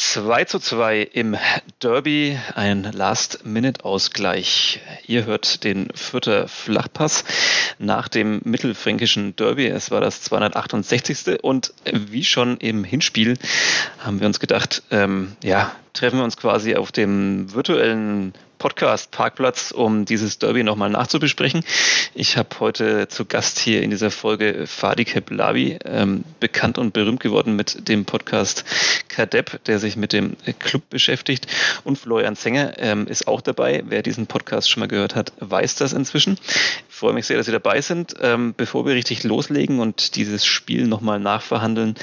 2 zu 2 im Derby, ein Last-Minute-Ausgleich. Ihr hört den vierter Flachpass nach dem mittelfränkischen Derby. Es war das 268. Und wie schon im Hinspiel haben wir uns gedacht, ähm, ja, treffen wir uns quasi auf dem virtuellen Podcast-Parkplatz, um dieses Derby nochmal nachzubesprechen. Ich habe heute zu Gast hier in dieser Folge Fadi Keblavi, ähm, bekannt und berühmt geworden mit dem Podcast Kadep, der sich mit dem Club beschäftigt. Und Florian Zenger ähm, ist auch dabei. Wer diesen Podcast schon mal gehört hat, weiß das inzwischen. Ich freue mich sehr, dass Sie dabei sind. Ähm, bevor wir richtig loslegen und dieses Spiel nochmal nachverhandeln,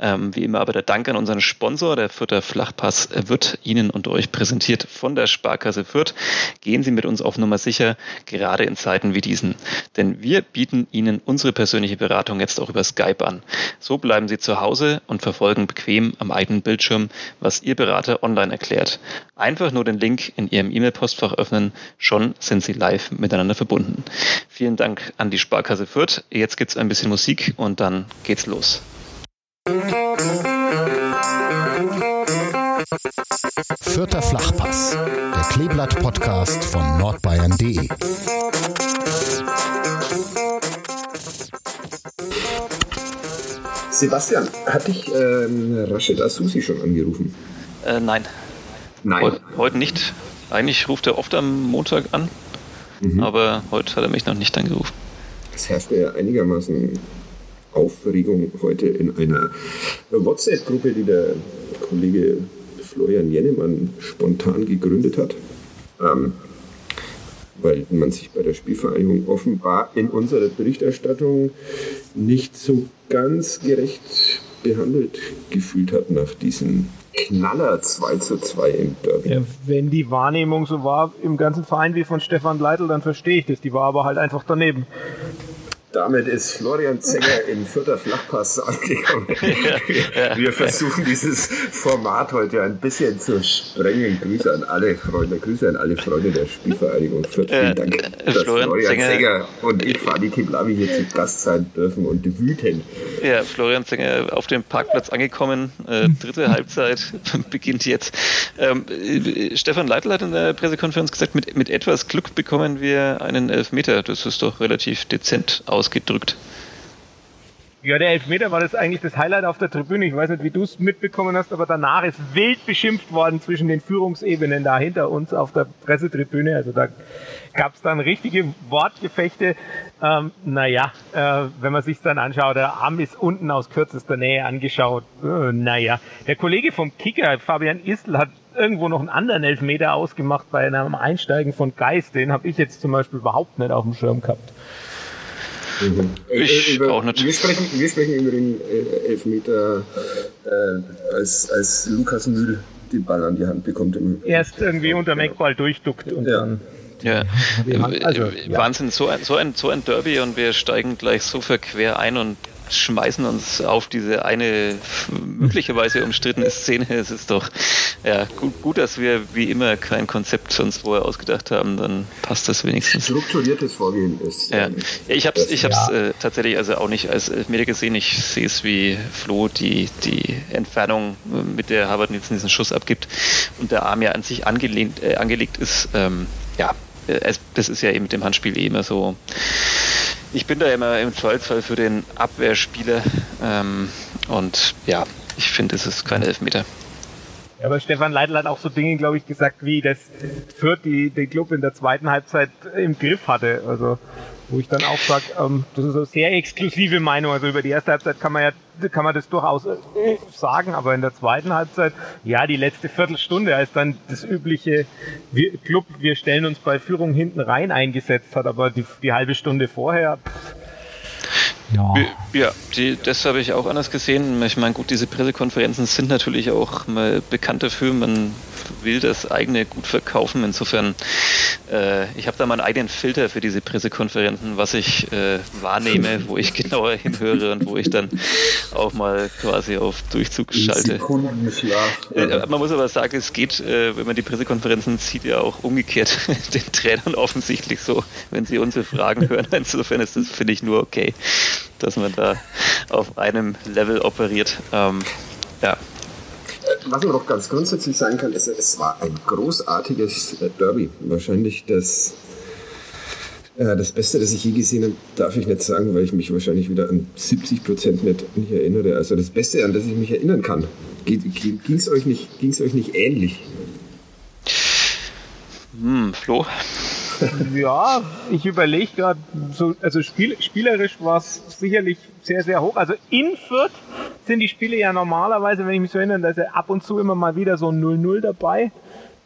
ähm, wie immer aber der Dank an unseren Sponsor. Der Fürther Flachpass wird Ihnen und euch präsentiert von der Sparkasse Fürth. Gehen Sie mit uns auf Nummer sicher, gerade in Zeiten wie diesen. Denn wir bieten Ihnen unsere persönliche Beratung jetzt auch über Skype an. So bleiben Sie zu Hause und verfolgen bequem am eigenen Bildschirm, was Ihr Berater online erklärt. Einfach nur den Link in Ihrem E-Mail-Postfach öffnen, schon sind Sie live miteinander verbunden. Vielen Dank an die Sparkasse Fürth. Jetzt gibt es ein bisschen Musik und dann geht's los. Vierter Flachpass, der Kleeblatt-Podcast von nordbayern.de. Sebastian, hat dich ähm, Rashid Asusi schon angerufen? Äh, nein. Nein. Heu heute nicht. Eigentlich ruft er oft am Montag an, mhm. aber heute hat er mich noch nicht angerufen. Es herrschte ja einigermaßen Aufregung heute in einer WhatsApp-Gruppe, die der Kollege Florian Jennemann spontan gegründet hat. Ähm, weil man sich bei der Spielvereinigung offenbar in unserer Berichterstattung nicht so ganz gerecht behandelt gefühlt hat nach diesem Knaller 2 zu 2 im Derby. Ja, wenn die Wahrnehmung so war im ganzen Verein wie von Stefan Leitl, dann verstehe ich das. Die war aber halt einfach daneben. Damit ist Florian Zenger in vierter Flachpass angekommen. Ja, Wir versuchen dieses Format heute ein bisschen zu sprengen. Grüße an alle Freunde, Grüße an alle Freunde der Spielvereinigung Fürth. Vielen Dank, dass Florian, Florian Zenger, Zenger, und ich, Fadi Kiblavi, hier zu Gast sein dürfen und wüten. Ja, Florian Zenger auf dem Parkplatz angekommen. Äh, dritte Halbzeit beginnt jetzt. Ähm, äh, Stefan Leitl hat in der Pressekonferenz gesagt, mit, mit etwas Glück bekommen wir einen Elfmeter. Das ist doch relativ dezent aus ausgedrückt. Ja, der Elfmeter war das eigentlich das Highlight auf der Tribüne. Ich weiß nicht, wie du es mitbekommen hast, aber danach ist wild beschimpft worden zwischen den Führungsebenen da hinter uns auf der Pressetribüne. Also da gab es dann richtige Wortgefechte. Ähm, naja, äh, wenn man sich dann anschaut, der Arm ist unten aus kürzester Nähe angeschaut. Äh, naja, der Kollege vom Kicker, Fabian Istl, hat irgendwo noch einen anderen Elfmeter ausgemacht bei einem Einsteigen von Geist. Den habe ich jetzt zum Beispiel überhaupt nicht auf dem Schirm gehabt. Mhm. Ich äh, über, auch nicht. Wir sprechen, wir sprechen über den äh, Elfmeter, äh, als, als Lukas Mühl den Ball an die Hand bekommt. Erst irgendwie unter Eckball durchduckt und ja. dann. Ja, also, ja. Wahnsinn, so ein, so, ein, so ein Derby und wir steigen gleich so verquer ein und schmeißen uns auf diese eine möglicherweise umstrittene Szene. Es ist doch ja, gut, gut, dass wir wie immer kein Konzept uns vorher ausgedacht haben, dann passt das wenigstens. Strukturiertes Vorgehen ist. Ja. Ähm, ich habe es ich hab's, ja. äh, tatsächlich also auch nicht als Elfmeter gesehen. Ich sehe es wie Flo, die, die Entfernung, äh, mit der Harvard Nielsen diesen Schuss abgibt und der Arm ja an sich angelehnt, äh, angelegt ist. Ähm, ja, äh, es, das ist ja eben mit dem Handspiel eh immer so ich bin da immer im Zweifelsfall für den Abwehrspieler ähm, und ja, ich finde, es ist kein Elfmeter. Ja, aber Stefan Leitl hat auch so Dinge, glaube ich, gesagt, wie das Fürth die den Club in der zweiten Halbzeit im Griff hatte. Also wo ich dann auch sage, ähm, das ist eine sehr exklusive Meinung. Also über die erste Halbzeit kann man ja kann man das durchaus äh, sagen, aber in der zweiten Halbzeit, ja, die letzte Viertelstunde, als dann das übliche wir, Club, wir stellen uns bei Führung hinten rein eingesetzt hat, aber die, die halbe Stunde vorher. Pff, ja, ja die, das habe ich auch anders gesehen. Ich meine, gut, diese Pressekonferenzen sind natürlich auch mal bekannt dafür. Will das eigene gut verkaufen. Insofern, äh, ich habe da meinen eigenen Filter für diese Pressekonferenzen, was ich äh, wahrnehme, wo ich genauer hinhöre und wo ich dann auch mal quasi auf Durchzug schalte. Äh, man muss aber sagen, es geht, äh, wenn man die Pressekonferenzen sieht, ja auch umgekehrt den Trainern offensichtlich so, wenn sie unsere Fragen hören. Insofern ist das, finde ich, nur okay, dass man da auf einem Level operiert. Ähm, ja. Was man doch ganz grundsätzlich sagen kann, ist, es war ein großartiges äh, Derby. Wahrscheinlich das, äh, das Beste, das ich je gesehen habe, darf ich nicht sagen, weil ich mich wahrscheinlich wieder an 70 Prozent nicht, nicht erinnere. Also das Beste, an das ich mich erinnern kann. Ging es euch, euch nicht ähnlich? Hm, Flo? Ja, ich überlege gerade, so, also spiel, spielerisch war es sicherlich sehr, sehr hoch. Also in Fürth sind die Spiele ja normalerweise, wenn ich mich so erinnere, da ist ja ab und zu immer mal wieder so ein 0-0 dabei.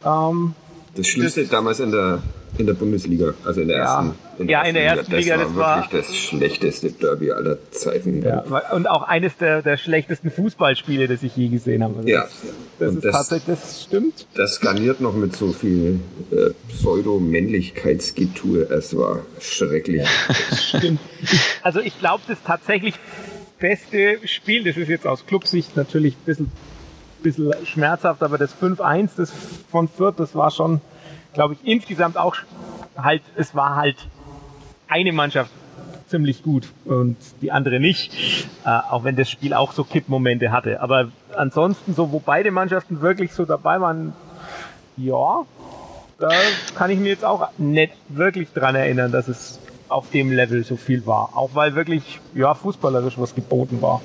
Ähm, das das, damals in der in der Bundesliga, also in der ja, ersten. In ja, in der ersten Liga. Das, das war wirklich das schlechteste Derby aller Zeiten. Ja, und auch eines der, der schlechtesten Fußballspiele, das ich je gesehen habe. Also ja, das, das ist das, tatsächlich, das stimmt. Das garniert noch mit so viel äh, Pseudo-Männlichkeitsgetue. Es war schrecklich. Ja, stimmt. also ich glaube, das tatsächlich beste Spiel, das ist jetzt aus Clubsicht natürlich ein bisschen, bisschen schmerzhaft, aber das 5-1 das von Fürth, das war schon glaube ich, insgesamt auch halt, es war halt eine Mannschaft ziemlich gut und die andere nicht, äh, auch wenn das Spiel auch so Kippmomente hatte. Aber ansonsten, so wo beide Mannschaften wirklich so dabei waren, ja, da kann ich mir jetzt auch nicht wirklich dran erinnern, dass es auf dem Level so viel war. Auch weil wirklich, ja, fußballerisch was geboten war.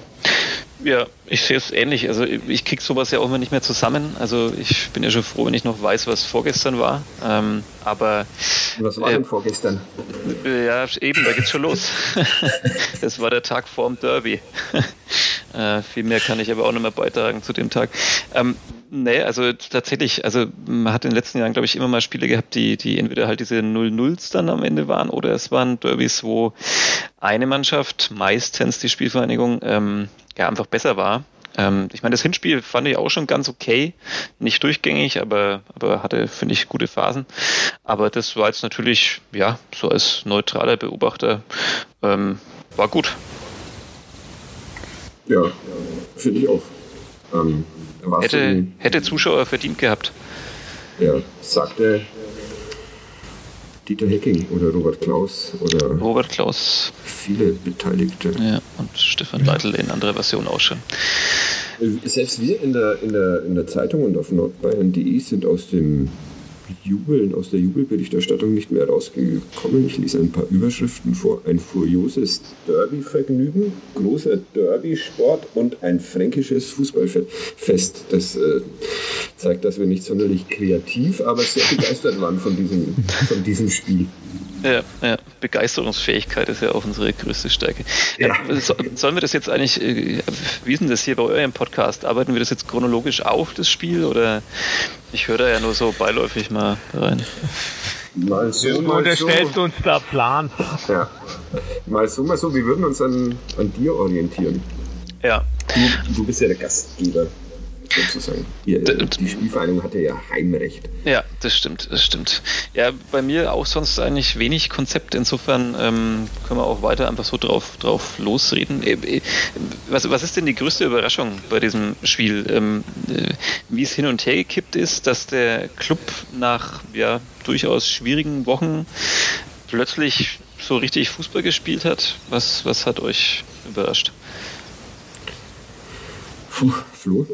Ja, ich sehe es ähnlich. Also ich kriege sowas ja auch immer nicht mehr zusammen. Also ich bin ja schon froh, wenn ich noch weiß, was vorgestern war. Ähm, aber was war äh, denn vorgestern? Ja, eben, da geht's schon los. das war der Tag vorm Derby. Äh, viel mehr kann ich aber auch nicht mehr beitragen zu dem Tag. Ähm, Nee, also tatsächlich, also man hat in den letzten Jahren, glaube ich, immer mal Spiele gehabt, die, die entweder halt diese 0-0s dann am Ende waren oder es waren Derbys, wo eine Mannschaft, meistens die Spielvereinigung, ähm, ja, einfach besser war. Ähm, ich meine, das Hinspiel fand ich auch schon ganz okay. Nicht durchgängig, aber, aber hatte, finde ich, gute Phasen. Aber das war jetzt natürlich, ja, so als neutraler Beobachter, ähm, war gut. Ja, finde ich auch. Ähm, Hätte, hätte Zuschauer verdient gehabt. Ja, sagte Dieter Hecking oder Robert Klaus oder Robert Klaus. Viele Beteiligte. Ja, und Stefan Leitl in anderer Version auch schon. Äh, selbst wir in der, in der, in der Zeitung und auf nordbayern.de sind aus dem Jubeln aus der Jubelberichterstattung nicht mehr rausgekommen. Ich lese ein paar Überschriften vor. Ein furioses Derby-Vergnügen, großer Derby-Sport und ein fränkisches Fußballfest. Das äh, zeigt, dass wir nicht sonderlich kreativ, aber sehr begeistert waren von diesem, von diesem Spiel. Ja, ja, Begeisterungsfähigkeit ist ja auch unsere größte Stärke. Ja. So, sollen wir das jetzt eigentlich, äh, wie ist denn das hier bei eurem Podcast? Arbeiten wir das jetzt chronologisch auf, das Spiel, oder ich höre da ja nur so beiläufig mal rein? Mal so, du mal unterstellst so. uns da Plan. Ja. Mal so, mal so, wir würden uns an, an dir orientieren. Ja. Du, du bist ja der Gastgeber sozusagen. Ihr, die Spielvereinigung hatte ja Heimrecht. Ja, das stimmt, das stimmt. Ja, bei mir auch sonst eigentlich wenig Konzept. Insofern ähm, können wir auch weiter einfach so drauf, drauf losreden. Äh, äh, was, was ist denn die größte Überraschung bei diesem Spiel? Ähm, äh, wie es hin und her gekippt ist, dass der Club nach ja, durchaus schwierigen Wochen plötzlich so richtig Fußball gespielt hat. Was, was hat euch überrascht? Puh, Flo?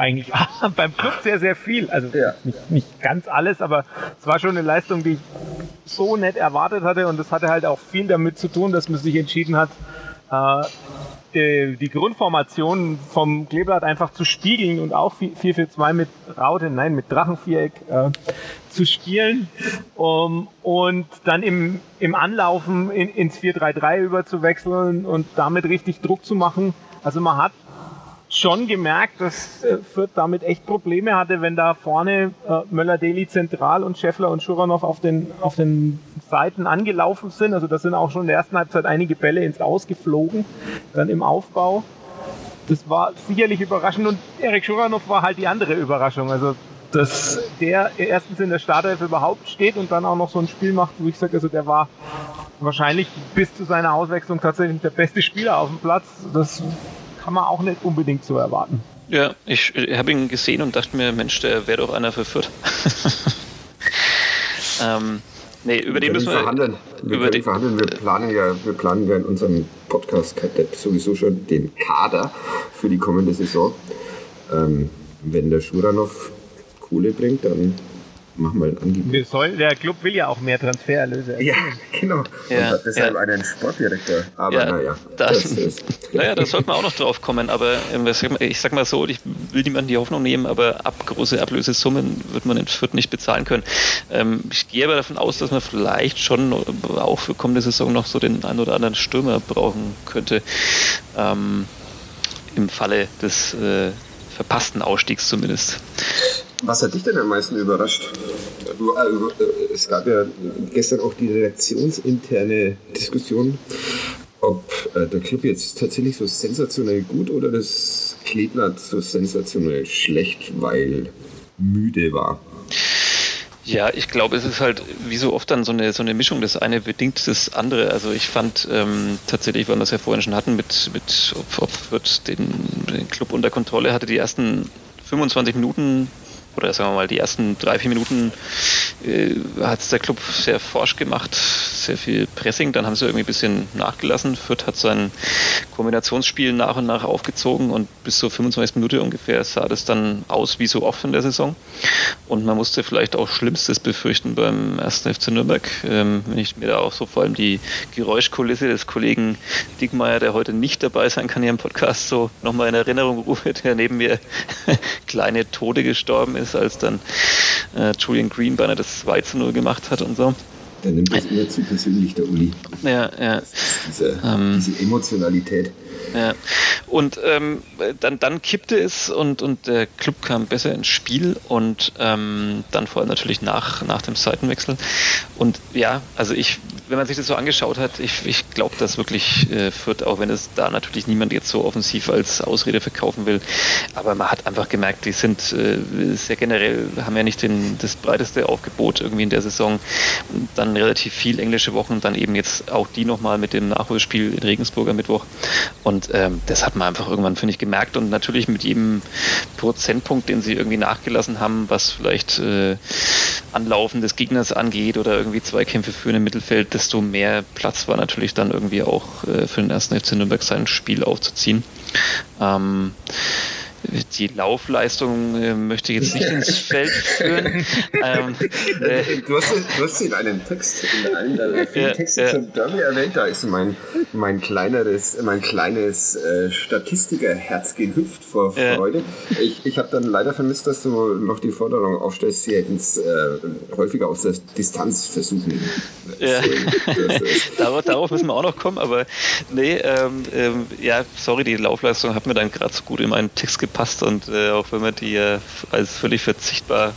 Eigentlich beim Club sehr, sehr viel. Also ja. nicht, nicht ganz alles, aber es war schon eine Leistung, die ich so nett erwartet hatte und das hatte halt auch viel damit zu tun, dass man sich entschieden hat, äh, die, die Grundformation vom Kleeblatt einfach zu spiegeln und auch 4-4-2 mit Raute, nein, mit Drachenviereck äh, zu spielen um, und dann im, im Anlaufen in, ins 4-3-3 überzuwechseln und damit richtig Druck zu machen. Also man hat schon gemerkt, dass äh, Fürth damit echt Probleme hatte, wenn da vorne äh, Möller-Deli zentral und Scheffler und Schuranov auf den, auf den Seiten angelaufen sind. Also da sind auch schon in der ersten Halbzeit einige Bälle ins Ausgeflogen, dann im Aufbau. Das war sicherlich überraschend und Erik Schuranov war halt die andere Überraschung. Also dass der erstens in der Startelf überhaupt steht und dann auch noch so ein Spiel macht, wo ich sage, also der war wahrscheinlich bis zu seiner Auswechslung tatsächlich der beste Spieler auf dem Platz. Das kann man auch nicht unbedingt so erwarten. Ja, ich, ich habe ihn gesehen und dachte mir, Mensch, der wäre doch einer für Fürth. ähm, nee, über wir den müssen wir verhandeln. Wir über den verhandeln. Wir planen ja, wir planen ja in unserem Podcast sowieso schon den Kader für die kommende Saison. Ähm, wenn der Schuranov Kohle bringt, dann mach mal ein Angebot. Soll, der Club will ja auch mehr Transfererlöse. Ja, genau. Ja, und hat deshalb ja. einen Sportdirektor. Aber ja, naja, das, das ist. Naja, da sollte man auch noch drauf kommen. Aber ähm, ich sag mal so, ich will niemandem die Hoffnung nehmen, aber ab große Ablösesummen wird man in Fürth nicht bezahlen können. Ähm, ich gehe aber davon aus, dass man vielleicht schon auch für kommende Saison noch so den einen oder anderen Stürmer brauchen könnte. Ähm, Im Falle des äh, verpassten Ausstiegs zumindest. Was hat dich denn am meisten überrascht? Äh, es gab ja gestern auch die redaktionsinterne Diskussion, ob äh, der Club jetzt tatsächlich so sensationell gut oder das Kleeblatt so sensationell schlecht, weil müde war. Ja, ich glaube, es ist halt wie so oft dann so eine, so eine Mischung. Das eine bedingt das andere. Also ich fand ähm, tatsächlich, weil wir es ja vorhin schon hatten, mit, mit ob, ob wird den, den Club unter Kontrolle hatte, die ersten 25 Minuten oder sagen wir mal die ersten drei, vier Minuten äh, hat es der Club sehr forsch gemacht, sehr viel Pressing, dann haben sie irgendwie ein bisschen nachgelassen. Fürth hat sein Kombinationsspiel nach und nach aufgezogen und bis zur 25 Minute ungefähr sah das dann aus wie so oft in der Saison. Und man musste vielleicht auch Schlimmstes befürchten beim ersten FC Nürnberg, ähm, wenn ich mir da auch so vor allem die Geräuschkulisse des Kollegen Dickmeier, der heute nicht dabei sein kann hier im Podcast, so nochmal in Erinnerung rufe, der neben mir kleine Tode gestorben ist, als dann äh, Julian Green beinahe das 2 zu 0 gemacht hat und so. Der nimmt das immer zu persönlich, der Uli. Ja, ja. Diese, ähm, diese Emotionalität. Ja. Und ähm, dann, dann kippte es und, und der Club kam besser ins Spiel und ähm, dann vor allem natürlich nach, nach dem Seitenwechsel. Und ja, also ich, wenn man sich das so angeschaut hat, ich, ich glaube, dass wirklich äh, Fürth, auch wenn es da natürlich niemand jetzt so offensiv als Ausrede verkaufen will, aber man hat einfach gemerkt, die sind äh, sehr generell, haben ja nicht den, das breiteste Aufgebot irgendwie in der Saison. Dann relativ viel englische Wochen, dann eben jetzt auch die nochmal mit dem Nachholspiel in Regensburg am Mittwoch. Und und ähm, das hat man einfach irgendwann, finde ich, gemerkt. Und natürlich mit jedem Prozentpunkt, den sie irgendwie nachgelassen haben, was vielleicht äh, Anlaufen des Gegners angeht oder irgendwie Zweikämpfe für ein Mittelfeld, desto mehr Platz war natürlich dann irgendwie auch äh, für den ersten FC Nürnberg sein Spiel aufzuziehen. Ähm, die Laufleistung äh, möchte ich jetzt nicht ins Feld führen. ähm, äh, du, hast, du hast in einem Text, in einem deiner vielen Texte zum Derby erwähnt, da ist mein, mein kleineres, mein kleines äh, Statistikerherz gehüpft vor Freude. Ich, ich habe dann leider vermisst, dass du noch die Forderung aufstellst, sie hätten es häufiger aus der Distanz versuchen. Ja. darauf, darauf, müssen wir auch noch kommen, aber nee, ähm, ähm, ja, sorry, die Laufleistung hat mir dann gerade so gut in meinen Text gepasst gepasst und äh, auch wenn man die äh, als völlig verzichtbar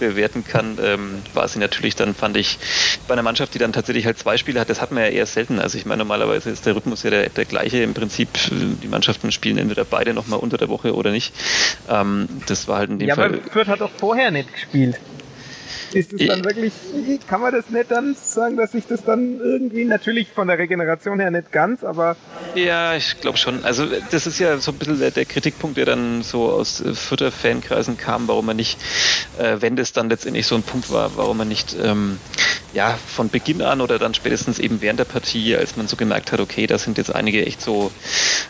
bewerten kann, ähm, war sie natürlich dann, fand ich, bei einer Mannschaft, die dann tatsächlich halt zwei Spiele hat, das hat man ja eher selten. Also ich meine, normalerweise ist der Rhythmus ja der, der gleiche. Im Prinzip, die Mannschaften spielen entweder beide nochmal unter der Woche oder nicht. Ähm, das war halt in dem ja, Fall. Ja, aber Fürth hat doch vorher nicht gespielt. Ist es dann wirklich, kann man das nicht dann sagen, dass sich das dann irgendwie, natürlich von der Regeneration her nicht ganz, aber. Ja, ich glaube schon. Also, das ist ja so ein bisschen der, Kritikpunkt, der dann so aus äh, Fürther Fankreisen kam, warum man nicht, äh, wenn das dann letztendlich so ein Punkt war, warum man nicht, ähm, ja, von Beginn an oder dann spätestens eben während der Partie, als man so gemerkt hat, okay, da sind jetzt einige echt so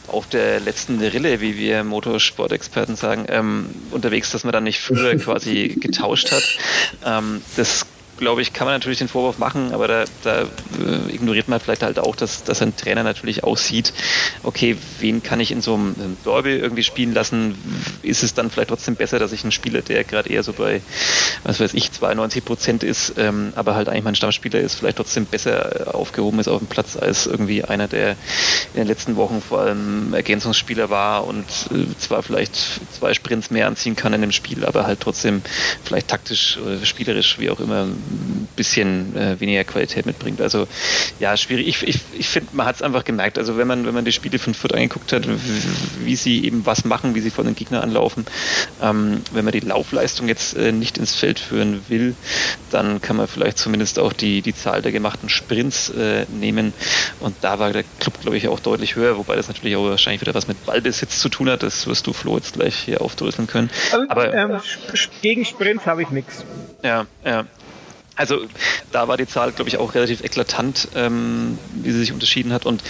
auf der letzten Rille, wie wir Motorsportexperten sagen, ähm, unterwegs, dass man dann nicht früher quasi getauscht hat. Ähm, das glaube ich, kann man natürlich den Vorwurf machen, aber da, da äh, ignoriert man vielleicht halt auch, dass, dass ein Trainer natürlich auch sieht, okay, wen kann ich in so einem, einem Derby irgendwie spielen lassen? Ist es dann vielleicht trotzdem besser, dass ich einen Spieler, der gerade eher so bei, was weiß ich, 92 Prozent ist, ähm, aber halt eigentlich mein Stammspieler ist, vielleicht trotzdem besser aufgehoben ist auf dem Platz als irgendwie einer, der in den letzten Wochen vor allem Ergänzungsspieler war und äh, zwar vielleicht zwei Sprints mehr anziehen kann in dem Spiel, aber halt trotzdem vielleicht taktisch oder spielerisch, wie auch immer, bisschen äh, weniger Qualität mitbringt. Also ja, schwierig. Ich, ich, ich finde, man hat es einfach gemerkt. Also wenn man, wenn man die Spiele von Fürth angeguckt hat, wie sie eben was machen, wie sie vor den Gegner anlaufen, ähm, wenn man die Laufleistung jetzt äh, nicht ins Feld führen will, dann kann man vielleicht zumindest auch die, die Zahl der gemachten Sprints äh, nehmen. Und da war der Club, glaube ich, auch deutlich höher, wobei das natürlich auch wahrscheinlich wieder was mit Ballbesitz zu tun hat. Das wirst du, Flo, jetzt gleich hier aufdröseln können. Also, Aber ähm, gegen Sprints habe ich nichts. Ja, ja. Also da war die Zahl, glaube ich, auch relativ eklatant, ähm, wie sie sich unterschieden hat. Und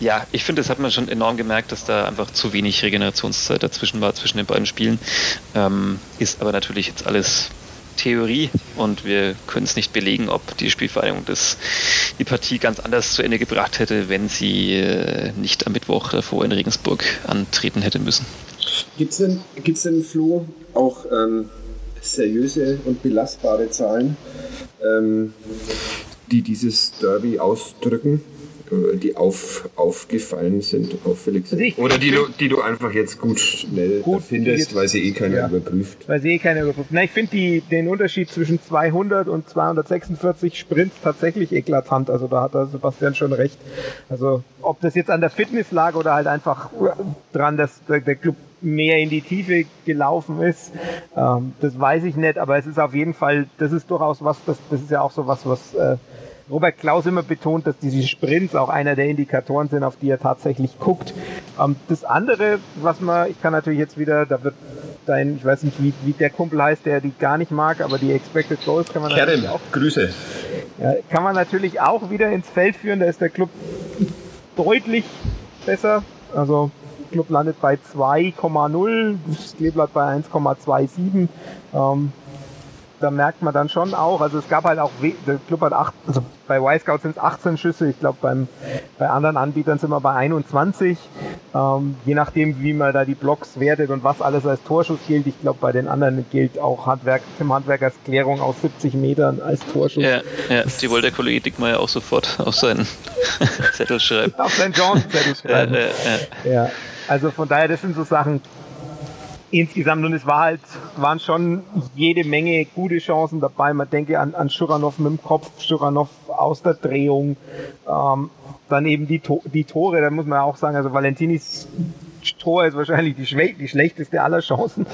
ja, ich finde, das hat man schon enorm gemerkt, dass da einfach zu wenig Regenerationszeit dazwischen war, zwischen den beiden Spielen. Ähm, ist aber natürlich jetzt alles Theorie und wir können es nicht belegen, ob die Spielvereinigung das, die Partie ganz anders zu Ende gebracht hätte, wenn sie äh, nicht am Mittwoch davor in Regensburg antreten hätte müssen. Gibt es denn, gibt's denn, Flo, auch ähm, seriöse und belastbare Zahlen, ähm, die dieses Derby ausdrücken? Äh, die auf, aufgefallen sind, auffällig sind. Also Oder die du, die du einfach jetzt gut schnell gut, findest, weil sie eh keiner ja, überprüft. Weil sie eh keiner überprüft. Na, ich finde den Unterschied zwischen 200 und 246 Sprints tatsächlich eklatant. Also da hat der Sebastian schon recht. Also ob das jetzt an der Fitness lag oder halt einfach dran, dass der, der Club mehr in die Tiefe gelaufen ist. Ähm, das weiß ich nicht, aber es ist auf jeden Fall, das ist durchaus was, das, das ist ja auch so was, was äh, Robert Klaus immer betont, dass diese Sprints auch einer der Indikatoren sind, auf die er tatsächlich guckt. Ähm, das andere, was man, ich kann natürlich jetzt wieder, da wird dein, ich weiß nicht, wie, wie der Kumpel heißt, der die gar nicht mag, aber die Expected Goals kann man natürlich auch. Grüße. Ja, kann man natürlich auch wieder ins Feld führen. Da ist der Club deutlich besser. Also Club landet bei 2,0, das Kleeblatt bei 1,27. Ähm, da merkt man dann schon auch, also es gab halt auch, der Club hat acht, also bei Y-Scout sind es 18 Schüsse, ich glaube beim bei anderen Anbietern sind wir bei 21. Ähm, je nachdem, wie man da die Blocks wertet und was alles als Torschuss gilt. Ich glaube, bei den anderen gilt auch Handwerk, Tim Handwerkers Klärung aus 70 Metern als Torschuss. Ja, ja die wollte der Kollege Dickmeyer auch sofort auf seinen Zettel schreiben. auf seinen Johnson-Zettel schreiben. Ja, ja, ja. ja, also von daher, das sind so Sachen, insgesamt und es war halt, waren schon jede Menge gute Chancen dabei. Man denke an, an Schuranov mit dem Kopf, Schuranov aus der Drehung, ähm, dann eben die, to die Tore, da muss man auch sagen, also Valentinis Tor ist wahrscheinlich die, die schlechteste aller Chancen,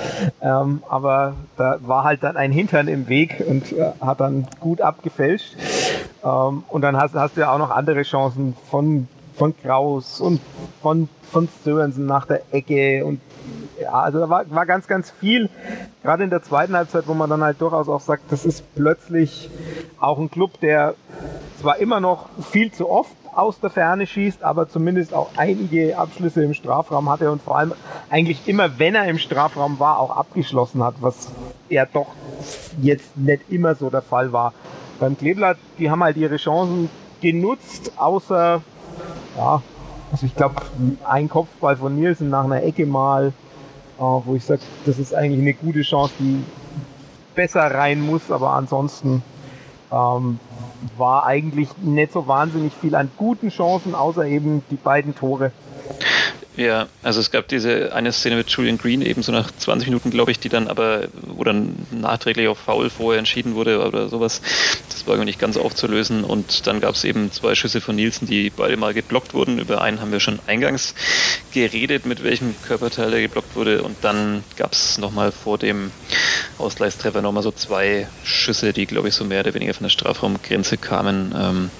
ähm, aber da war halt dann ein Hintern im Weg und äh, hat dann gut abgefälscht. Ähm, und dann hast, hast du ja auch noch andere Chancen von, von Kraus und von, von Sörensen nach der Ecke und ja, also da war, war ganz, ganz viel, gerade in der zweiten Halbzeit, wo man dann halt durchaus auch sagt, das ist plötzlich auch ein Club, der zwar immer noch viel zu oft aus der Ferne schießt, aber zumindest auch einige Abschlüsse im Strafraum hatte und vor allem eigentlich immer, wenn er im Strafraum war, auch abgeschlossen hat, was er doch jetzt nicht immer so der Fall war. Beim Kleeblatt, die haben halt ihre Chancen genutzt, außer, ja, also ich glaube, ein Kopfball von Nielsen nach einer Ecke mal, äh, wo ich sage, das ist eigentlich eine gute Chance, die besser rein muss, aber ansonsten ähm, war eigentlich nicht so wahnsinnig viel an guten Chancen, außer eben die beiden Tore. Ja, also es gab diese eine Szene mit Julian Green eben so nach 20 Minuten, glaube ich, die dann aber, wo dann nachträglich auf Foul vorher entschieden wurde oder sowas. Das war nicht ganz aufzulösen. Und dann gab es eben zwei Schüsse von Nielsen, die beide mal geblockt wurden. Über einen haben wir schon eingangs geredet, mit welchem Körperteil der geblockt wurde. Und dann gab es nochmal vor dem Ausgleichstreffer nochmal so zwei Schüsse, die, glaube ich, so mehr oder weniger von der Strafraumgrenze kamen, ähm,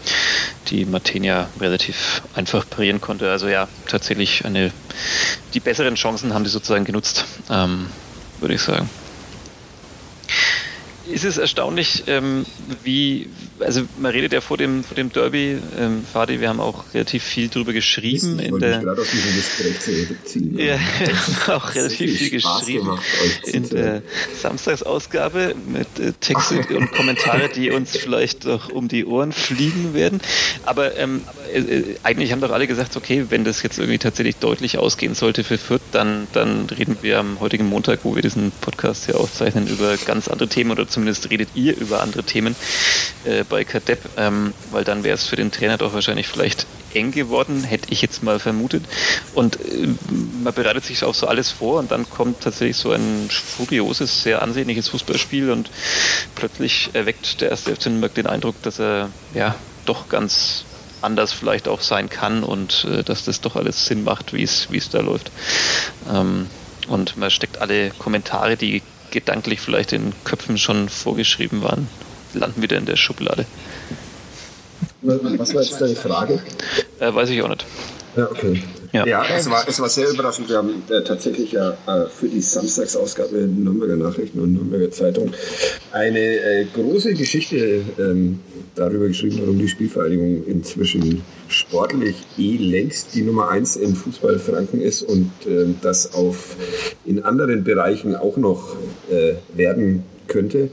die Matenia relativ einfach parieren konnte. Also ja, tatsächlich eine die besseren Chancen haben die sozusagen genutzt, ähm, würde ich sagen ist es erstaunlich, ähm, wie, also man redet ja vor dem, vor dem Derby, ähm, Fadi, wir haben auch relativ viel drüber geschrieben. Ich in der, gerade aus diesem Gespräch zu ziehen. Ja, auch relativ viel, viel geschrieben gemacht, in der Samstagsausgabe mit äh, Texte und Kommentare, die uns vielleicht doch um die Ohren fliegen werden. Aber ähm, äh, äh, eigentlich haben doch alle gesagt, okay, wenn das jetzt irgendwie tatsächlich deutlich ausgehen sollte für Fürth, dann, dann reden wir am heutigen Montag, wo wir diesen Podcast hier aufzeichnen, über ganz andere Themen oder zumindest redet ihr über andere Themen äh, bei Kadepp, ähm, weil dann wäre es für den Trainer doch wahrscheinlich vielleicht eng geworden, hätte ich jetzt mal vermutet. Und äh, man bereitet sich auf so alles vor und dann kommt tatsächlich so ein furioses, sehr ansehnliches Fußballspiel und plötzlich erweckt der erste FC Nürnberg den Eindruck, dass er ja doch ganz anders vielleicht auch sein kann und äh, dass das doch alles Sinn macht, wie es da läuft. Ähm, und man steckt alle Kommentare, die gedanklich vielleicht in Köpfen schon vorgeschrieben waren, landen wieder in der Schublade. Was war jetzt deine Frage? Äh, weiß ich auch nicht. Ja, okay. Ja, ja es, war, es war sehr überraschend. Wir haben äh, tatsächlich ja äh, für die Samstagsausgabe Nürnberger Nachrichten und Nürnberger Zeitung eine äh, große Geschichte ähm, darüber geschrieben, warum die Spielvereinigung inzwischen sportlich eh längst die Nummer eins im Fußball Franken ist und ähm, das auf in anderen Bereichen auch noch äh, werden könnte.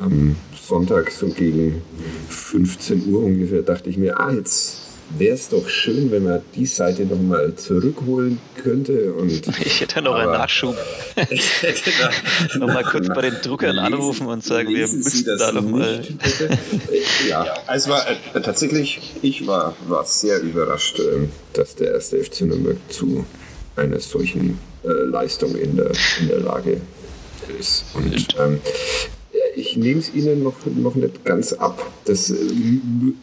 Am Sonntag so gegen 15 Uhr ungefähr dachte ich mir, ah, jetzt wäre es doch schön, wenn man die Seite nochmal zurückholen könnte. Und, ich hätte noch einen Nachschub. ich hätte da, nochmal kurz bei den Druckern anrufen und sagen, wir müssen da nochmal. ja, also war äh, tatsächlich, ich war, war sehr überrascht, äh, dass der erste FC Nürnberg zu einer solchen äh, Leistung in der, in der Lage ist. Und ähm, ich nehme es Ihnen noch, noch nicht ganz ab. Das äh,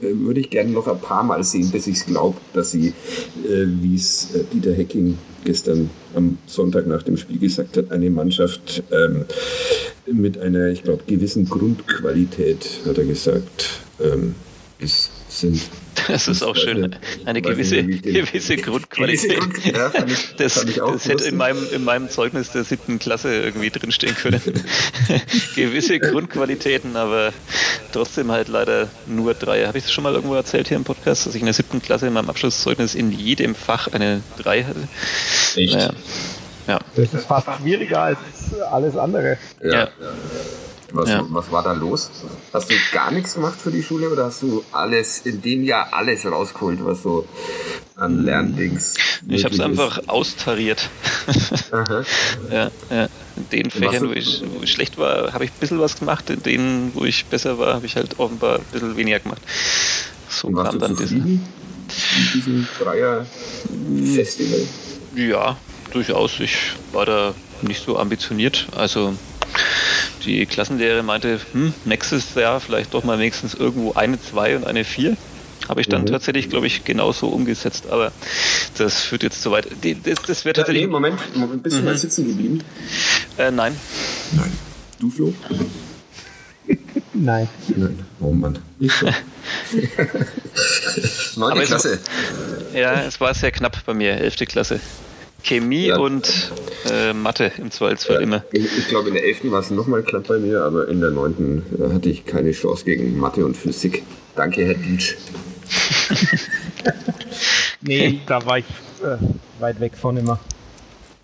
würde ich gerne noch ein paar Mal sehen, bis ich es glaube, dass Sie, äh, wie es äh, Dieter Hecking gestern am Sonntag nach dem Spiel gesagt hat, eine Mannschaft ähm, mit einer, ich glaube, gewissen Grundqualität, hat er gesagt, ähm, ist, sind das ist auch schön. Eine gewisse, gewisse Grundqualität. Ja, fand ich, das, das hätte in meinem, in meinem Zeugnis der siebten Klasse irgendwie drinstehen können. gewisse Grundqualitäten, aber trotzdem halt leider nur drei. Habe ich das schon mal irgendwo erzählt hier im Podcast, dass ich in der siebten Klasse in meinem Abschlusszeugnis in jedem Fach eine drei hatte? Echt? Naja. Ja. Das ist fast schwieriger als alles andere. ja. ja. Was, ja. was war da los? Hast du gar nichts gemacht für die Schule oder hast du alles in dem Jahr alles rausgeholt, was so an Lerndings? Ich habe es einfach austariert. ja, ja. In den Fächern, wo ich, wo ich schlecht war, habe ich ein bisschen was gemacht. In denen, wo ich besser war, habe ich halt offenbar ein bisschen weniger gemacht. So Und kam dann zufrieden mit diesem Dreier-Festival? Ja, durchaus. Ich war da nicht so ambitioniert. Also die Klassenlehrerin meinte, hm, nächstes Jahr vielleicht doch mal wenigstens irgendwo eine 2 und eine 4. Habe ich dann mhm. tatsächlich, glaube ich, genauso umgesetzt. Aber das führt jetzt zu weit. Das, das wäre tatsächlich. Ja, nee, Moment, Moment, bist du mhm. mal sitzen geblieben? Äh, nein. Nein. Du, Flo? Nein. Nein. Oh Mann. Ich so. Neunte Klasse. ja, es war sehr knapp bei mir, elfte Klasse. Chemie ja. und äh, Mathe im Zweifelsfall ja, immer. Ich, ich glaube, in der 11. war es nochmal knapp bei mir, aber in der 9. Äh, hatte ich keine Chance gegen Mathe und Physik. Danke, Herr Dietsch. nee, da war ich äh, weit weg von immer.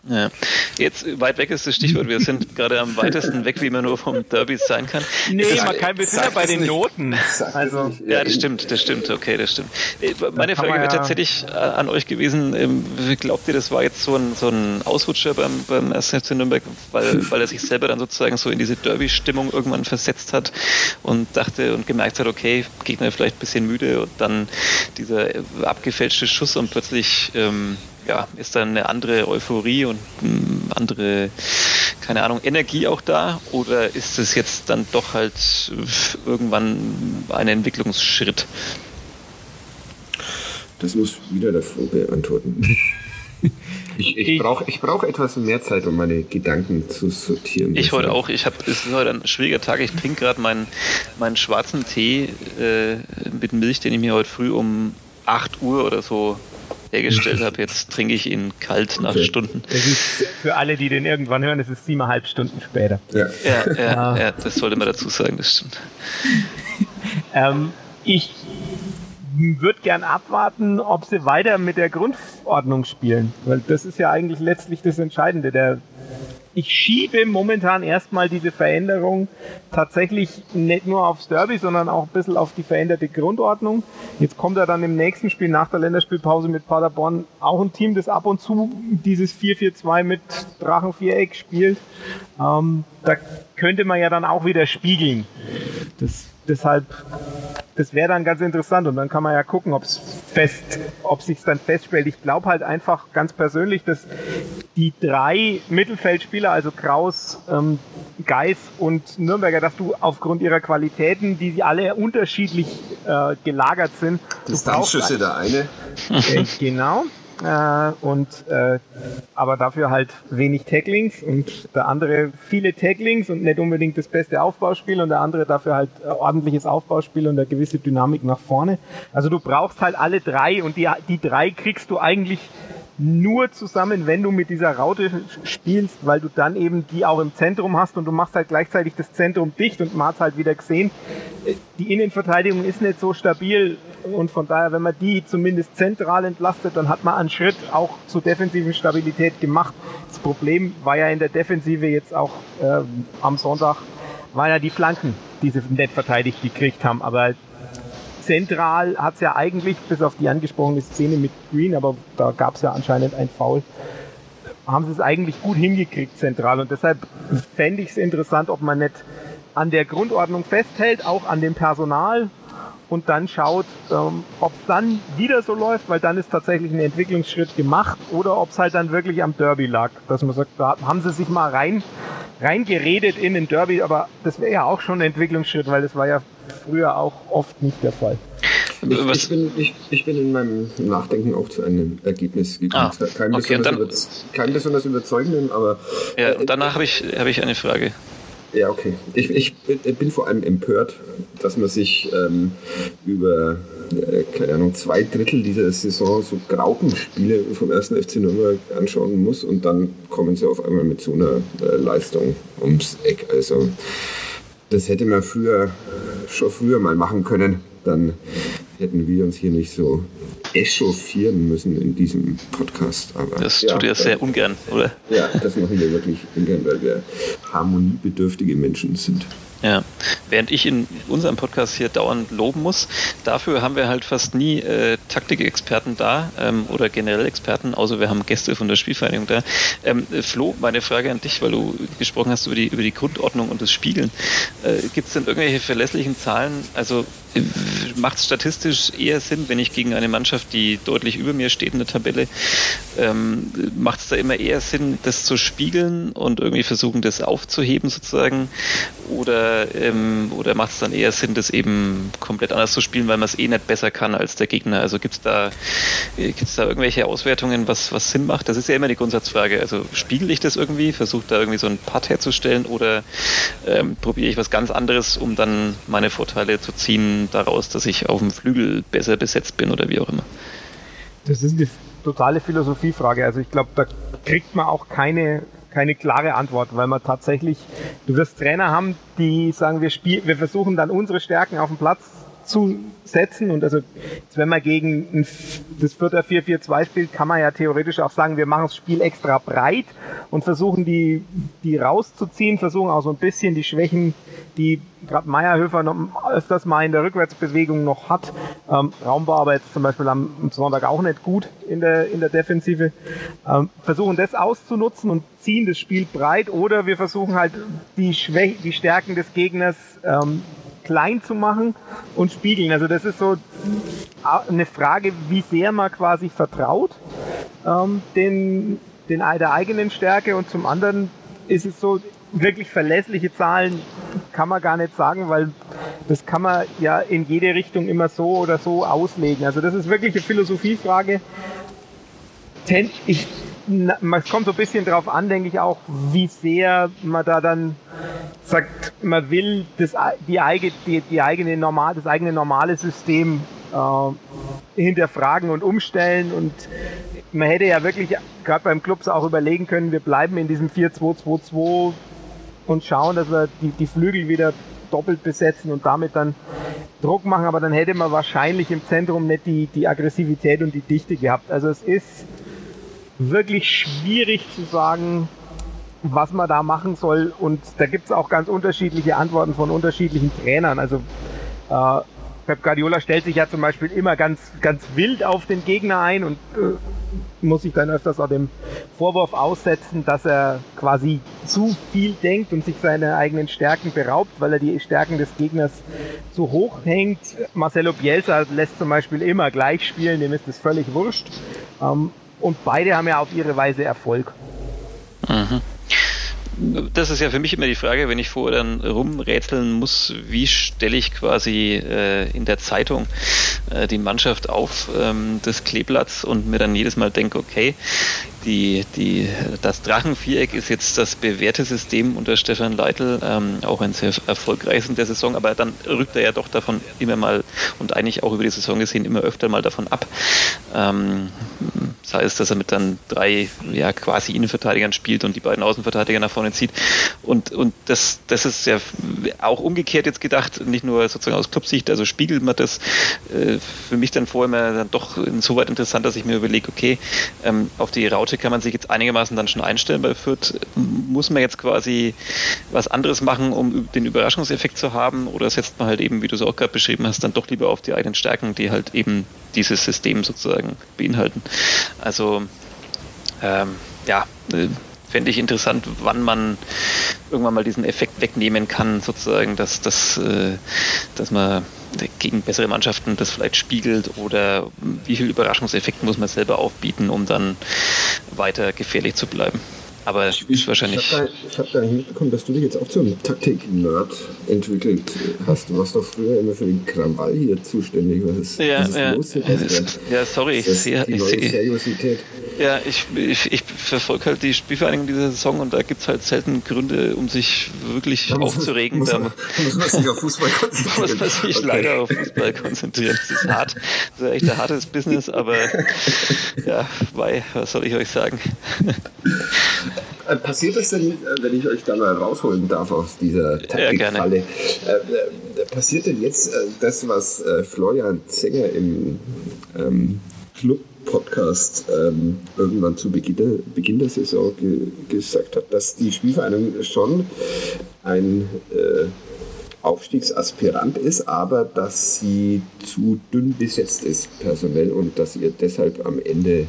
Ja. Jetzt weit weg ist das Stichwort. Wir sind gerade am weitesten weg, wie man nur vom Derby sein kann. Nee, man kann, wir sind ja bei den Noten. Also, ja, das stimmt, das stimmt, okay, das stimmt. Äh, meine Frage wäre ja tatsächlich äh, an euch gewesen, ähm, glaubt ihr, das war jetzt so ein, so ein Ausrutscher beim, beim 1. FC Nürnberg, weil, weil er sich selber dann sozusagen so in diese Derby-Stimmung irgendwann versetzt hat und dachte und gemerkt hat, okay, Gegner vielleicht ein bisschen müde und dann dieser abgefälschte Schuss und plötzlich ähm, ja, ist dann eine andere Euphorie und eine andere, keine Ahnung, Energie auch da? Oder ist es jetzt dann doch halt irgendwann ein Entwicklungsschritt? Das muss wieder der Flo beantworten. Ich, ich brauche ich brauch etwas mehr Zeit, um meine Gedanken zu sortieren. Ich heute auch. Ich hab, es ist heute ein schwieriger Tag. Ich trinke gerade meinen, meinen schwarzen Tee äh, mit Milch, den ich mir heute früh um 8 Uhr oder so hergestellt habe. Jetzt trinke ich ihn kalt nach okay. Stunden. Das ist für alle, die den irgendwann hören, es ist siebeneinhalb Stunden später. Ja, ja, ja, ja das sollte man dazu sagen, das stimmt. ähm, ich würde gern abwarten, ob sie weiter mit der Grundordnung spielen, weil das ist ja eigentlich letztlich das Entscheidende. Der ich schiebe momentan erstmal diese Veränderung tatsächlich nicht nur aufs Derby, sondern auch ein bisschen auf die veränderte Grundordnung. Jetzt kommt er dann im nächsten Spiel nach der Länderspielpause mit Paderborn auch ein Team, das ab und zu dieses 4-4-2 mit Drachenviereck spielt. Ähm, da könnte man ja dann auch wieder spiegeln. Das deshalb, das wäre dann ganz interessant und dann kann man ja gucken, ob es fest, ob sich dann feststellt. Ich glaube halt einfach ganz persönlich, dass die drei Mittelfeldspieler, also Kraus, ähm, Geis und Nürnberger, dass du aufgrund ihrer Qualitäten, die sie alle unterschiedlich äh, gelagert sind. Distanzschüsse der eine. Äh, genau. Äh, und äh, aber dafür halt wenig Tacklings und der andere viele Tacklings und nicht unbedingt das beste Aufbauspiel und der andere dafür halt äh, ordentliches Aufbauspiel und eine gewisse Dynamik nach vorne. Also du brauchst halt alle drei und die, die drei kriegst du eigentlich nur zusammen, wenn du mit dieser Raute spielst, weil du dann eben die auch im Zentrum hast und du machst halt gleichzeitig das Zentrum dicht und man hat halt wieder gesehen, die Innenverteidigung ist nicht so stabil und von daher, wenn man die zumindest zentral entlastet, dann hat man einen Schritt auch zur defensiven Stabilität gemacht. Das Problem war ja in der Defensive jetzt auch äh, am Sonntag, waren ja die Flanken, die sie nicht verteidigt gekriegt haben, aber zentral hat es ja eigentlich, bis auf die angesprochene Szene mit Green, aber da gab es ja anscheinend ein Foul, haben sie es eigentlich gut hingekriegt zentral. Und deshalb fände ich es interessant, ob man nicht an der Grundordnung festhält, auch an dem Personal und dann schaut, ähm, ob es dann wieder so läuft, weil dann ist tatsächlich ein Entwicklungsschritt gemacht oder ob es halt dann wirklich am Derby lag, dass man sagt, da haben sie sich mal rein reingeredet in den Derby, aber das wäre ja auch schon ein Entwicklungsschritt, weil das war ja früher auch oft nicht der Fall. Ich, ich, bin, ich, ich, bin in meinem Nachdenken auch zu einem Ergebnis gekommen. Ah, kein, okay, besonders dann, kein besonders überzeugenden, aber. Ja, und danach habe ich, hab ich eine Frage. Ja, okay. Ich, ich bin vor allem empört, dass man sich ähm, über, äh, keine Ahnung, zwei Drittel dieser Saison so Graupenspiele vom ersten FC Nürnberg anschauen muss und dann kommen sie auf einmal mit so einer äh, Leistung ums Eck. Also, das hätte man früher, schon früher mal machen können. Dann hätten wir uns hier nicht so echauffieren müssen in diesem Podcast. Aber das tut ja, ihr sehr ungern, oder? Ja, das machen wir wirklich ungern, weil wir harmoniebedürftige Menschen sind. Ja, während ich in unserem Podcast hier dauernd loben muss, dafür haben wir halt fast nie äh, Taktikexperten da ähm, oder generell Experten, außer wir haben Gäste von der Spielvereinigung da. Ähm, Flo, meine Frage an dich, weil du gesprochen hast über die, über die Grundordnung und das Spiegeln. Äh, Gibt es denn irgendwelche verlässlichen Zahlen? Also macht es statistisch eher Sinn, wenn ich gegen eine Mannschaft, die deutlich über mir steht in der Tabelle, ähm, macht es da immer eher Sinn, das zu spiegeln und irgendwie versuchen, das aufzuheben sozusagen? Oder, ähm, oder macht es dann eher Sinn, das eben komplett anders zu spielen, weil man es eh nicht besser kann als der Gegner? Also gibt es da, äh, gibt's da irgendwelche Auswertungen, was, was Sinn macht? Das ist ja immer die Grundsatzfrage. Also spiegel ich das irgendwie, versuche da irgendwie so ein Putt herzustellen oder ähm, probiere ich was ganz anderes, um dann meine Vorteile zu ziehen daraus, dass ich auf dem Flügel besser besetzt bin oder wie auch immer? Das ist eine totale Philosophiefrage. Also ich glaube, da kriegt man auch keine keine klare Antwort, weil man tatsächlich, du wirst Trainer haben, die sagen, wir spielen, wir versuchen dann unsere Stärken auf den Platz zu setzen und also wenn man gegen das Vierter 4-4-2 spielt, kann man ja theoretisch auch sagen, wir machen das Spiel extra breit und versuchen die, die rauszuziehen, versuchen auch so ein bisschen die Schwächen die gerade Meierhöfer noch öfters mal in der Rückwärtsbewegung noch hat. Ähm, Raum war aber jetzt zum Beispiel am Sonntag auch nicht gut in der, in der Defensive. Ähm, versuchen das auszunutzen und ziehen das Spiel breit oder wir versuchen halt die, Schwä die Stärken des Gegners ähm, klein zu machen und spiegeln. Also das ist so eine Frage, wie sehr man quasi vertraut ähm, den, den, der eigenen Stärke und zum anderen ist es so, wirklich verlässliche Zahlen kann man gar nicht sagen, weil das kann man ja in jede Richtung immer so oder so auslegen. Also das ist wirklich eine Philosophiefrage. Ich, es kommt so ein bisschen drauf an, denke ich auch, wie sehr man da dann sagt, man will das, die, eigene, die, die eigene normal, das eigene normale System äh, hinterfragen und umstellen und man hätte ja wirklich gerade beim Clubs auch überlegen können, wir bleiben in diesem 4-2-2-2 und schauen, dass wir die, die Flügel wieder doppelt besetzen und damit dann Druck machen, aber dann hätte man wahrscheinlich im Zentrum nicht die, die Aggressivität und die Dichte gehabt. Also es ist wirklich schwierig zu sagen, was man da machen soll und da gibt es auch ganz unterschiedliche Antworten von unterschiedlichen Trainern. Also äh, Pep Guardiola stellt sich ja zum Beispiel immer ganz, ganz wild auf den Gegner ein und äh, muss sich dann öfters auch dem Vorwurf aussetzen, dass er quasi zu viel denkt und sich seine eigenen Stärken beraubt, weil er die Stärken des Gegners zu hoch hängt. Marcelo Bielsa lässt zum Beispiel immer gleich spielen, dem ist das völlig wurscht. Ähm, und beide haben ja auf ihre Weise Erfolg. Mhm das ist ja für mich immer die Frage, wenn ich vorher dann rumrätseln muss, wie stelle ich quasi äh, in der Zeitung äh, die Mannschaft auf ähm, des Kleeblatts und mir dann jedes Mal denke, okay, die, die, das Drachenviereck ist jetzt das bewährte System unter Stefan Leitl, ähm, auch ein sehr erfolgreiches in der Saison, aber dann rückt er ja doch davon immer mal und eigentlich auch über die Saison gesehen immer öfter mal davon ab. Ähm, sei es, dass er mit dann drei ja, quasi Innenverteidigern spielt und die beiden Außenverteidiger nach vorne zieht. Und, und das, das ist ja auch umgekehrt jetzt gedacht, nicht nur sozusagen aus Clubsicht, also spiegelt man das äh, für mich dann vorher immer dann doch insoweit interessant, dass ich mir überlege, okay, ähm, auf die Raute kann man sich jetzt einigermaßen dann schon einstellen bei Fürth. Muss man jetzt quasi was anderes machen, um den Überraschungseffekt zu haben oder setzt man halt eben, wie du es auch gerade beschrieben hast, dann doch lieber auf die eigenen Stärken, die halt eben dieses System sozusagen beinhalten. Also ähm, ja, äh, fände ich interessant, wann man irgendwann mal diesen Effekt wegnehmen kann, sozusagen, dass, dass, äh, dass man gegen bessere Mannschaften das vielleicht spiegelt oder wie viel Überraschungseffekt muss man selber aufbieten, um dann weiter gefährlich zu bleiben. Aber ich, ist wahrscheinlich. Ich habe da, hab nicht mitbekommen, dass du dich jetzt auch zum Taktik-Nerd entwickelt hast. Du warst doch früher immer für den Krawall hier zuständig. Was ist, ja, was ist ja, los? Ja, sorry, ich sehe die neue Seriosität. Ja, ich, ich, ich verfolge halt die Spielvereinigung dieser Saison und da gibt es halt selten Gründe, um sich wirklich da aufzuregen. Muss man, muss man sich auf Fußball konzentrieren. muss man sich okay. leider auf Fußball konzentrieren. Das ist hart. Das ist echt ein hartes Business, aber ja, bei, was soll ich euch sagen? Äh, passiert es denn, äh, wenn ich euch da mal rausholen darf aus dieser Taktikfalle, ja, äh, passiert denn jetzt das, was Florian Zenger im ähm, Club Podcast ähm, irgendwann zu Beginn der, Beginn der Saison ge gesagt hat, dass die Spielvereinigung schon ein äh, Aufstiegsaspirant ist, aber dass sie zu dünn besetzt ist personell und dass ihr deshalb am Ende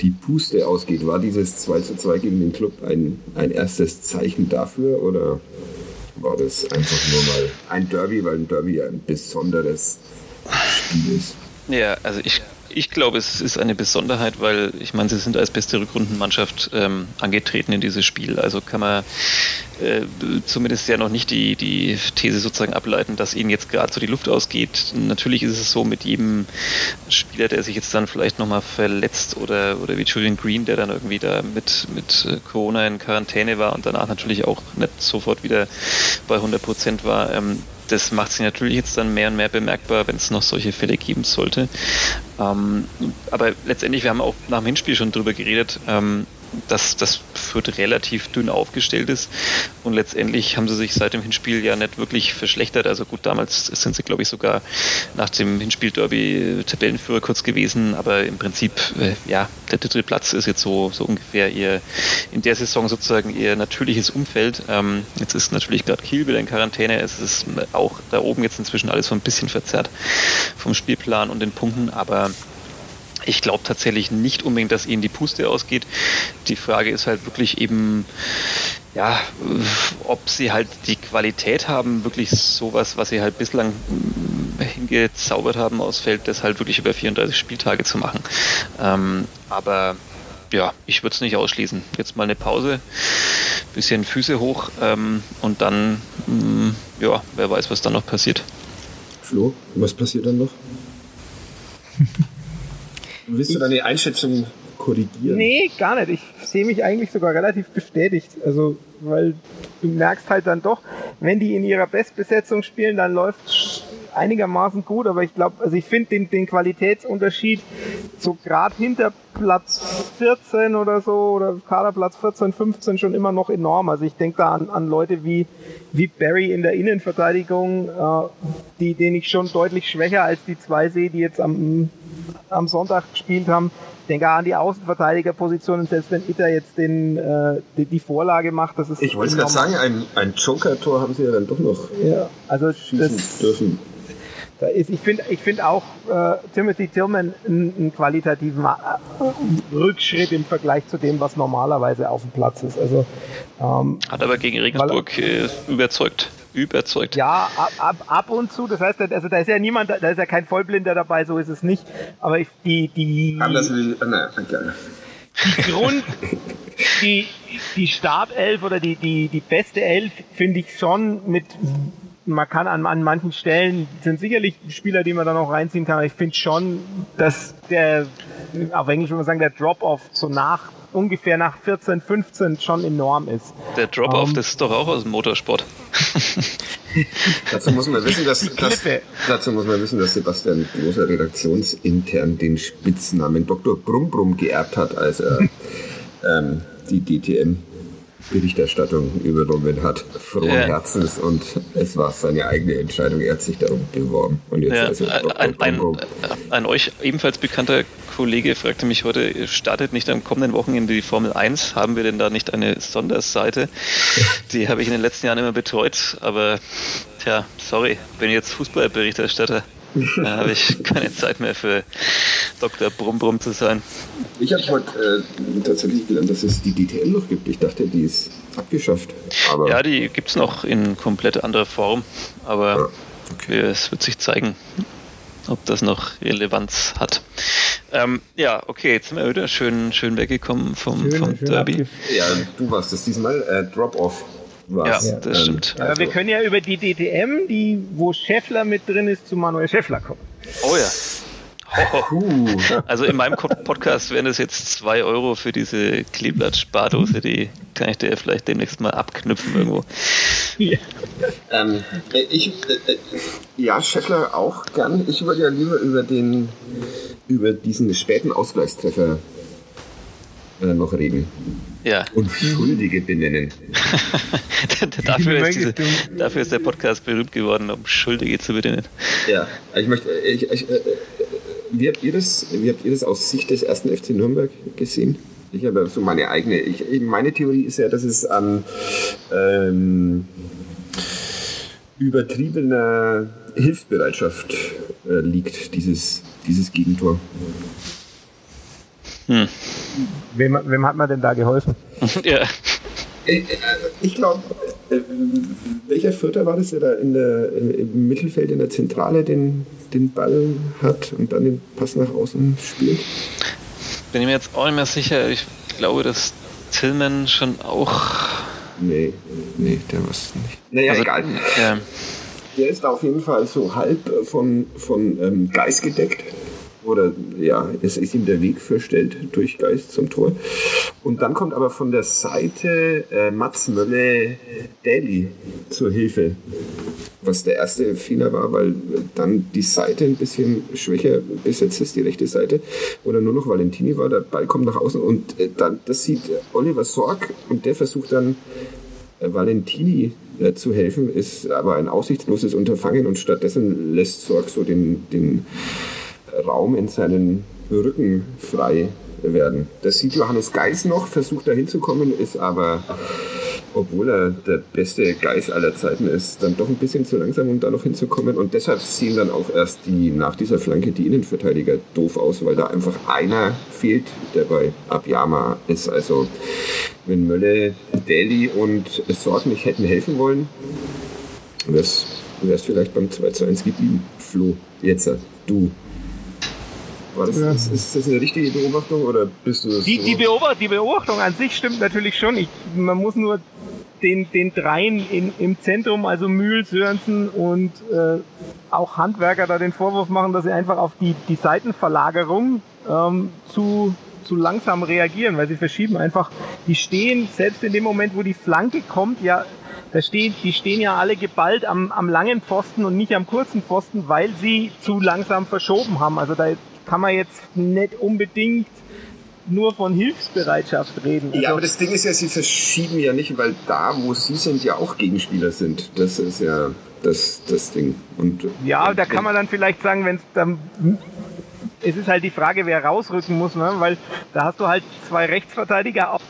die Puste ausgeht. War dieses 2 zu 2 gegen den Club ein, ein erstes Zeichen dafür oder war das einfach nur mal ein Derby, weil ein Derby ein besonderes Spiel ist? Ja, also ich ich glaube, es ist eine Besonderheit, weil ich meine, sie sind als beste Rückrundenmannschaft ähm, angetreten in dieses Spiel. Also kann man äh, zumindest ja noch nicht die, die These sozusagen ableiten, dass ihnen jetzt gerade so die Luft ausgeht. Natürlich ist es so mit jedem Spieler, der sich jetzt dann vielleicht nochmal verletzt oder, oder wie Julian Green, der dann irgendwie da mit, mit äh, Corona in Quarantäne war und danach natürlich auch nicht sofort wieder bei 100 Prozent war. Ähm, das macht sich natürlich jetzt dann mehr und mehr bemerkbar, wenn es noch solche Fälle geben sollte. Ähm, aber letztendlich, wir haben auch nach dem Hinspiel schon drüber geredet, ähm, dass das Fürth relativ dünn aufgestellt ist. Und letztendlich haben sie sich seit dem Hinspiel ja nicht wirklich verschlechtert. Also gut, damals sind sie, glaube ich, sogar nach dem Hinspiel-Derby Tabellenführer kurz gewesen. Aber im Prinzip, äh, ja, der dritte Platz ist jetzt so, so ungefähr ihr, in der Saison sozusagen ihr natürliches Umfeld. Ähm, jetzt ist natürlich gerade Kiel wieder in Quarantäne. Es ist auch da oben jetzt inzwischen alles so ein bisschen verzerrt vom Spielplan und den Punkten. Aber ich glaube tatsächlich nicht unbedingt, dass ihnen die Puste ausgeht. Die Frage ist halt wirklich eben, ja, ob sie halt die Qualität haben, wirklich sowas, was sie halt bislang hingezaubert haben aus Feld, das halt wirklich über 34 Spieltage zu machen. Ähm, aber ja, ich würde es nicht ausschließen. Jetzt mal eine Pause, bisschen Füße hoch ähm, und dann, mh, mm, ja, wer weiß, was dann noch passiert. Flo, was passiert dann noch? Willst du deine Einschätzung korrigieren? Nee, gar nicht. Ich sehe mich eigentlich sogar relativ bestätigt. Also, weil du merkst halt dann doch, wenn die in ihrer Bestbesetzung spielen, dann läuft einigermaßen gut, aber ich glaube, also ich finde den, den Qualitätsunterschied so gerade hinter Platz 14 oder so oder Kaderplatz 14, 15 schon immer noch enorm. Also ich denke da an, an Leute wie, wie Barry in der Innenverteidigung, äh, die, den ich schon deutlich schwächer als die zwei sehe, die jetzt am am Sonntag gespielt haben. Ich denke an die Außenverteidigerpositionen, selbst wenn Itter jetzt den, äh, die, die, Vorlage macht, das ist. Ich wollte gerade sagen, ein, ein Joker-Tor haben sie ja dann doch noch ja, also schießen das, dürfen. Da ist, ich finde ich find auch äh, Timothy Tillman einen, einen qualitativen äh, Rückschritt im Vergleich zu dem, was normalerweise auf dem Platz ist. Also, ähm, Hat aber gegen Regensburg weil, äh, überzeugt. Überzeugt. Ja, ab, ab, ab und zu. Das heißt, also da ist ja niemand, da ist ja kein Vollblinder dabei, so ist es nicht. Aber ich, die, die. Anders will, na, gerne. Die Grund, die, die Startelf oder die, die, die beste Elf finde ich schon mit man kann an, an manchen Stellen, sind sicherlich Spieler, die man dann auch reinziehen kann, aber ich finde schon, dass der, auf Englisch würde man sagen, der Drop-Off so nach, ungefähr nach 14, 15 schon enorm ist. Der Drop-Off, um, ähm, das ist doch auch aus dem Motorsport. dazu muss man wissen, dass, dass, dazu muss man wissen, dass Sebastian Großer redaktionsintern den Spitznamen Dr. Brumm geerbt hat, als er ähm, die DTM Berichterstattung übernommen hat, frohen ja. Herzens und es war seine eigene Entscheidung, er hat sich darum beworben. Und jetzt ja, also ein, ein, ein, euch ebenfalls bekannter Kollege fragte mich heute, startet nicht am kommenden Wochenende die Formel 1? Haben wir denn da nicht eine Sonderseite? Die habe ich in den letzten Jahren immer betreut, aber tja, sorry, bin jetzt Fußballberichterstatter. Da habe ich keine Zeit mehr für Dr. Brumm zu sein. Ich habe heute äh, tatsächlich gelernt, dass es die DTL noch gibt. Ich dachte, die ist abgeschafft. Aber ja, die gibt es noch in komplett anderer Form. Aber ja, okay. es wird sich zeigen, ob das noch Relevanz hat. Ähm, ja, okay, jetzt sind wir wieder schön, schön weggekommen vom, schön, vom schön Derby. Ja, du warst es diesmal. Äh, Drop-Off was. Ja, das ähm, stimmt. Also. wir können ja über die DTM, die, wo Scheffler mit drin ist, zu Manuel Scheffler kommen. Oh ja. Also in meinem Podcast wären das jetzt zwei Euro für diese Kleeblatt-Spardose, die kann ich dir vielleicht demnächst mal abknüpfen irgendwo. Ja, ähm, ich, äh, ja Scheffler auch gern. Ich würde ja lieber über den über diesen späten Ausgleichstreffer äh, noch reden. Ja. Und Schuldige benennen. dafür, ist diese, dafür, ist der Podcast berühmt geworden, um Schuldige zu benennen. Ja, ich möchte. Ich, ich, äh, wie, habt ihr das, wie habt ihr das aus Sicht des ersten FC Nürnberg gesehen? Ich habe so meine eigene. Ich, meine Theorie ist ja, dass es an ähm, übertriebener Hilfsbereitschaft äh, liegt, dieses, dieses Gegentor. Hm. Wem, wem hat man denn da geholfen? ja. Äh, äh, ich glaube, äh, welcher Vierter war das, der da in der, im Mittelfeld in der Zentrale den, den Ball hat und dann den Pass nach außen spielt? Bin ich mir jetzt auch nicht mehr sicher. Ich glaube, dass Tillman schon auch. Nee, nee, der war es nicht. Naja, also, egal. Ja. Der ist auf jeden Fall so halb von, von ähm, Geist gedeckt oder ja, es ist ihm der Weg verstellt durch Geist zum Tor. Und dann kommt aber von der Seite äh, Mats Mölle Daly zur Hilfe. Was der erste Fehler war, weil dann die Seite ein bisschen schwächer besetzt ist, die rechte Seite, oder nur noch Valentini war, der Ball kommt nach außen und äh, dann, das sieht Oliver Sorg und der versucht dann äh, Valentini äh, zu helfen, ist aber ein aussichtsloses Unterfangen und stattdessen lässt Sorg so den, den Raum in seinen Rücken frei werden. Das sieht Johannes Geis noch, versucht da hinzukommen, ist aber, obwohl er der beste Geis aller Zeiten ist, dann doch ein bisschen zu langsam, um da noch hinzukommen. Und deshalb sehen dann auch erst die nach dieser Flanke die Innenverteidiger doof aus, weil da einfach einer fehlt, der bei Abiyama ist. Also wenn Mölle, Daly und Sorg nicht hätten helfen wollen, wäre es vielleicht beim 2 zu 1 geblieben. Flo, jetzt du. War das, ja. ist, ist, das eine richtige Beobachtung oder bist du das? Die, so? die, Beobacht, die Beobachtung an sich stimmt natürlich schon. Ich, man muss nur den, den dreien in, im Zentrum, also Mühl, Sörensen und äh, auch Handwerker da den Vorwurf machen, dass sie einfach auf die, die Seitenverlagerung ähm, zu, zu langsam reagieren, weil sie verschieben einfach, die stehen, selbst in dem Moment, wo die Flanke kommt, ja, da stehen, die stehen ja alle geballt am, am langen Pfosten und nicht am kurzen Pfosten, weil sie zu langsam verschoben haben. Also da kann man jetzt nicht unbedingt nur von Hilfsbereitschaft reden. Also ja, aber das Ding ist ja, sie verschieben ja nicht, weil da, wo sie sind, ja auch Gegenspieler sind. Das ist ja das, das Ding. Und, ja, da kann man dann vielleicht sagen, wenn es dann es ist halt die Frage, wer rausrücken muss, ne? weil da hast du halt zwei Rechtsverteidiger auf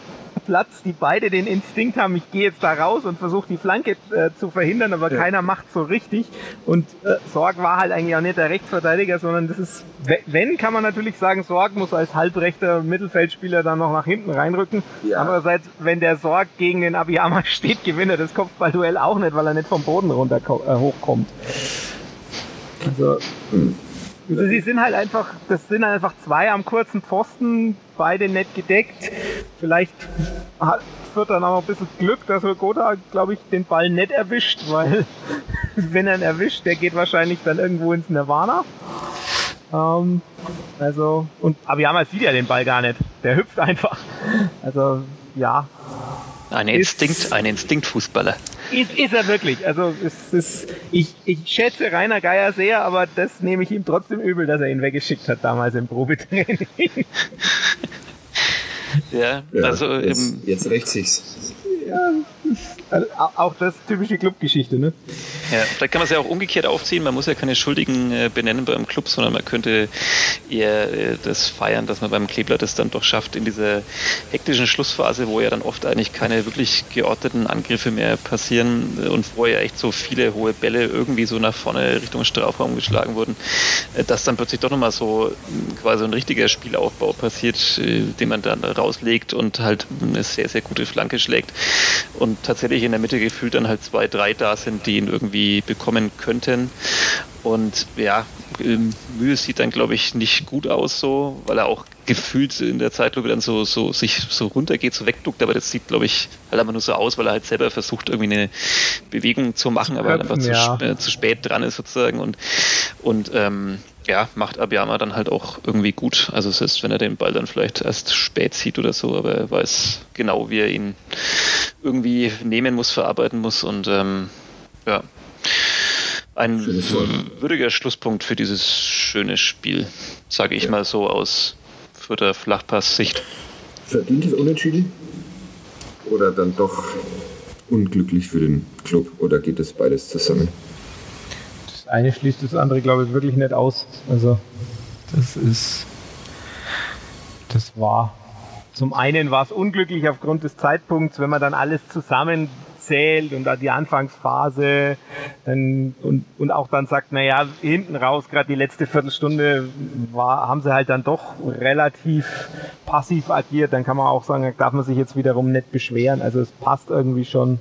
Platz, die beide den Instinkt haben, ich gehe jetzt da raus und versuche die Flanke äh, zu verhindern, aber ja. keiner macht so richtig. Und äh, Sorg war halt eigentlich auch nicht der Rechtsverteidiger, sondern das ist, wenn, kann man natürlich sagen, Sorg muss als halbrechter Mittelfeldspieler dann noch nach hinten reinrücken. Ja. Andererseits, wenn der Sorg gegen den Abiyama steht, gewinnt er das Kopfballduell auch nicht, weil er nicht vom Boden runter äh, hochkommt. Also, hm. Also sie sind halt einfach, das sind halt einfach zwei am kurzen Pfosten, beide nett gedeckt. Vielleicht hat Fürth dann auch ein bisschen Glück, dass Gotha, glaube ich, den Ball nett erwischt, weil wenn er ihn erwischt, der geht wahrscheinlich dann irgendwo ins Nirvana. Ähm, also, und Abiyama sieht ja den Ball gar nicht. Der hüpft einfach. Also, ja. Ein Instinkt, ein Instinktfußballer. Ist, ist er wirklich. Also es ist, ich, ich schätze Rainer Geier sehr, aber das nehme ich ihm trotzdem übel, dass er ihn weggeschickt hat damals im Probetraining. ja, also jetzt, jetzt rächt sich's. Ja, auch das typische Clubgeschichte, ne? Ja, vielleicht kann man es ja auch umgekehrt aufziehen. Man muss ja keine Schuldigen äh, benennen beim Club, sondern man könnte eher äh, das feiern, dass man beim Kleeblatt es dann doch schafft, in dieser hektischen Schlussphase, wo ja dann oft eigentlich keine wirklich geordneten Angriffe mehr passieren und vorher echt so viele hohe Bälle irgendwie so nach vorne Richtung Strafraum geschlagen wurden, äh, dass dann plötzlich doch nochmal so quasi ein richtiger Spielaufbau passiert, den man dann rauslegt und halt eine sehr, sehr gute Flanke schlägt. Und tatsächlich in der Mitte gefühlt dann halt zwei, drei da sind, die ihn irgendwie bekommen könnten. Und ja, ähm, Mühe sieht dann, glaube ich, nicht gut aus so, weil er auch gefühlt in der Zeitlupe dann so, so sich so runtergeht, so wegduckt, aber das sieht, glaube ich, halt einfach nur so aus, weil er halt selber versucht, irgendwie eine Bewegung zu machen, zu aber halt einfach ja. zu, äh, zu, spät dran ist sozusagen und, und ähm, ja, macht Abiyama dann halt auch irgendwie gut. Also es ist, wenn er den Ball dann vielleicht erst spät sieht oder so, aber er weiß genau, wie er ihn irgendwie nehmen muss, verarbeiten muss und ähm, ja, ein würdiger Schlusspunkt für dieses schöne Spiel, sage ich ja. mal so aus für der Flachpass-Sicht. Verdientes Unentschieden? Oder dann doch unglücklich für den Club? Oder geht das beides zusammen? Eine schließt das andere, glaube ich, wirklich nicht aus. Also, das ist. Das war zum einen war es unglücklich aufgrund des Zeitpunkts, wenn man dann alles zusammenzählt und da die Anfangsphase dann, und, und auch dann sagt, naja, hinten raus, gerade die letzte Viertelstunde war, haben sie halt dann doch relativ passiv agiert, dann kann man auch sagen, da darf man sich jetzt wiederum nicht beschweren. Also es passt irgendwie schon,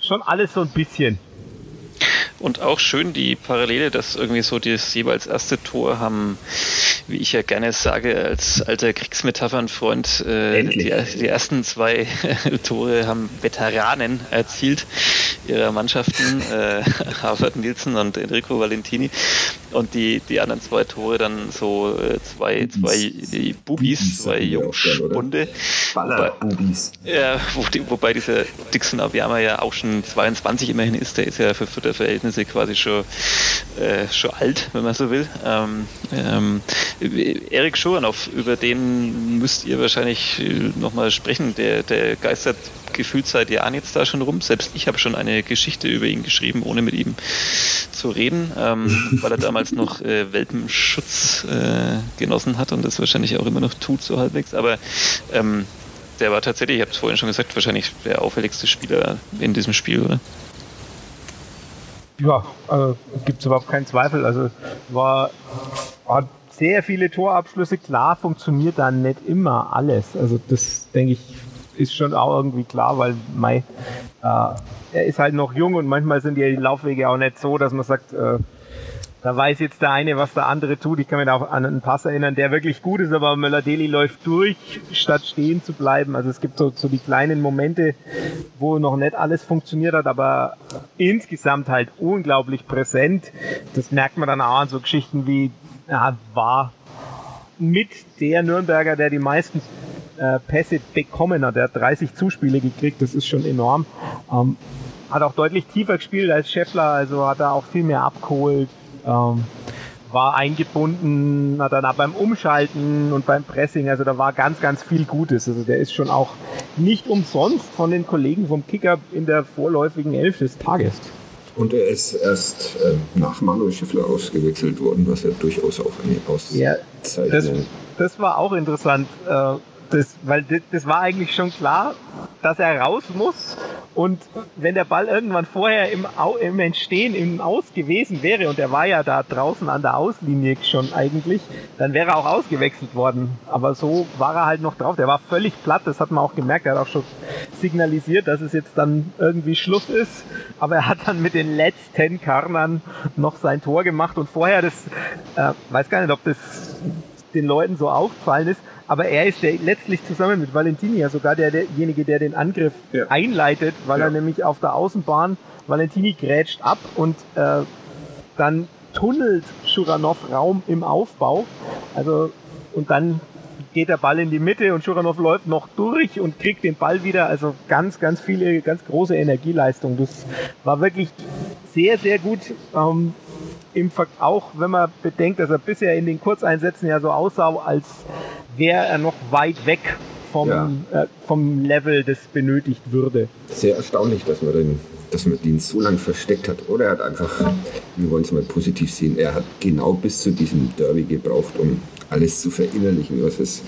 schon alles so ein bisschen. Und auch schön die Parallele, dass irgendwie so das jeweils erste Tor haben, wie ich ja gerne sage, als alter Kriegsmetaphernfreund, äh, die, die, ersten zwei Tore haben Veteranen erzielt ihrer Mannschaften, äh, Harvard Nielsen und Enrico Valentini. Und die, die anderen zwei Tore dann so äh, zwei, zwei die Bubis, zwei Jungspunde. Baller-Bubis. Ja, wo die, wobei dieser Dixon Abiyama ja auch schon 22 immerhin ist, der ist ja für Futterverhältnisse quasi schon, äh, schon alt, wenn man so will. Ähm, ähm, Erik Schuranov, über den müsst ihr wahrscheinlich äh, nochmal sprechen, der, der geistert gefühlt seit Jahren jetzt da schon rum. Selbst ich habe schon eine Geschichte über ihn geschrieben, ohne mit ihm zu reden, ähm, weil er damals noch äh, Welpenschutz äh, genossen hat und das wahrscheinlich auch immer noch tut, so halbwegs. Aber ähm, der war tatsächlich, ich habe es vorhin schon gesagt, wahrscheinlich der auffälligste Spieler in diesem Spiel, oder? Ja, also gibt es überhaupt keinen Zweifel. Also war, hat sehr viele Torabschlüsse. Klar funktioniert da nicht immer alles. Also das denke ich ist schon auch irgendwie klar, weil Mai, äh, er ist halt noch jung und manchmal sind die Laufwege auch nicht so, dass man sagt, äh, da weiß jetzt der eine, was der andere tut. Ich kann mich auch an einen Pass erinnern, der wirklich gut ist, aber Möller-Deli läuft durch, statt stehen zu bleiben. Also es gibt so, so die kleinen Momente, wo noch nicht alles funktioniert hat, aber insgesamt halt unglaublich präsent. Das merkt man dann auch an so Geschichten wie, ja, war mit der Nürnberger, der die meisten äh, Pässe bekommen hat. Er hat 30 Zuspiele gekriegt, das ist schon enorm. Ähm, hat auch deutlich tiefer gespielt als Scheffler, also hat er auch viel mehr abgeholt. Ähm, war eingebunden, hat dann auch beim Umschalten und beim Pressing, also da war ganz, ganz viel Gutes. Also der ist schon auch nicht umsonst von den Kollegen vom Kicker in der vorläufigen Elf des Tages. Und er ist erst äh, nach Manuel Schiffler ausgewechselt worden, was ja durchaus auch eine Auszeichnung ja, das, das war auch interessant. Äh, das, weil das, das war eigentlich schon klar, dass er raus muss. Und wenn der Ball irgendwann vorher im, Au, im Entstehen im Aus gewesen wäre, und er war ja da draußen an der Auslinie schon eigentlich, dann wäre er auch ausgewechselt worden. Aber so war er halt noch drauf. Der war völlig platt, das hat man auch gemerkt. Er hat auch schon signalisiert, dass es jetzt dann irgendwie Schluss ist. Aber er hat dann mit den letzten Karnern noch sein Tor gemacht und vorher das, äh, weiß gar nicht, ob das den Leuten so aufgefallen ist, aber er ist der letztlich zusammen mit Valentini ja sogar der, derjenige, der den Angriff ja. einleitet, weil ja. er nämlich auf der Außenbahn Valentini grätscht ab und äh, dann tunnelt Schuranov Raum im Aufbau. Also und dann geht der Ball in die Mitte und Schuranov läuft noch durch und kriegt den Ball wieder. Also ganz, ganz viele, ganz große Energieleistung. Das war wirklich sehr, sehr gut. Ähm, im Ver auch wenn man bedenkt, dass er bisher in den Kurzeinsätzen ja so aussah, als wäre er noch weit weg vom, ja. äh, vom Level, das benötigt würde. Sehr erstaunlich, dass man den dass man den so lange versteckt hat. Oder er hat einfach, wir wollen es mal positiv sehen, er hat genau bis zu diesem Derby gebraucht, um alles zu verinnerlichen, was es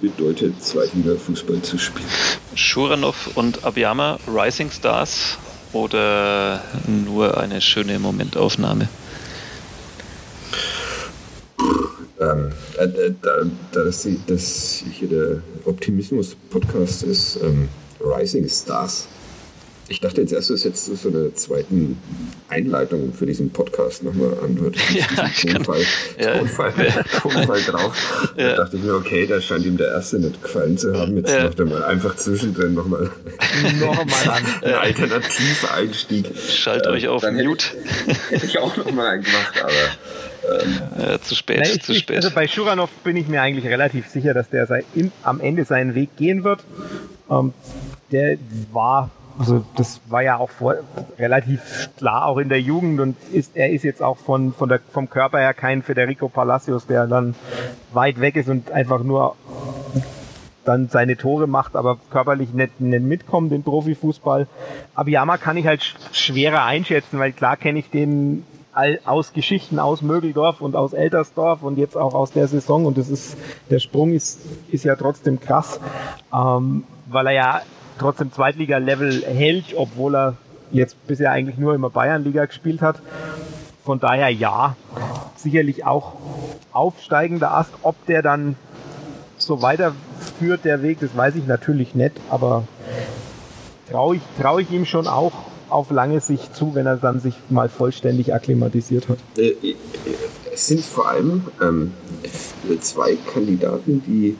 bedeutet, Zweitliga-Fußball zu spielen. Schuranov und Abiyama, Rising Stars oder nur eine schöne Momentaufnahme? Ähm, äh, äh, da, da das, das hier der Optimismus-Podcast ist, ähm, Rising Stars. Ich dachte jetzt erst, dass jetzt so eine zweiten Einleitung für diesen Podcast nochmal anhört. Ja, Tonfall, ja. Tonfall, Tonfall drauf. Ja. Da dachte ich mir, okay, da scheint ihm der erste nicht gefallen zu haben. Jetzt ja. macht er mal einfach zwischendrin nochmal noch an. einen Alternativ-Einstieg. Schalt ähm, euch auf Mute. Hätte, hätte ich auch nochmal einen gemacht, aber äh, zu spät, Nein, ich, zu spät. also bei Schuranov bin ich mir eigentlich relativ sicher, dass der sein, in, am Ende seinen Weg gehen wird. Ähm, der war, also das war ja auch vor, relativ klar auch in der Jugend und ist, er ist jetzt auch von, von der, vom Körper her kein Federico Palacios, der dann weit weg ist und einfach nur dann seine Tore macht, aber körperlich nicht, nicht mitkommt in Profifußball. Abiyama kann ich halt schwerer einschätzen, weil klar kenne ich den aus Geschichten aus Mögeldorf und aus Eltersdorf und jetzt auch aus der Saison und das ist der Sprung ist, ist ja trotzdem krass, ähm, weil er ja trotzdem Zweitliga-Level hält, obwohl er jetzt bisher eigentlich nur immer Bayernliga gespielt hat. Von daher ja, sicherlich auch aufsteigender Ast. Ob der dann so weiterführt, der Weg, das weiß ich natürlich nicht, aber traue ich, trau ich ihm schon auch auf lange Sicht zu, wenn er dann sich mal vollständig akklimatisiert hat? Äh, äh, es sind vor allem ähm, zwei Kandidaten, die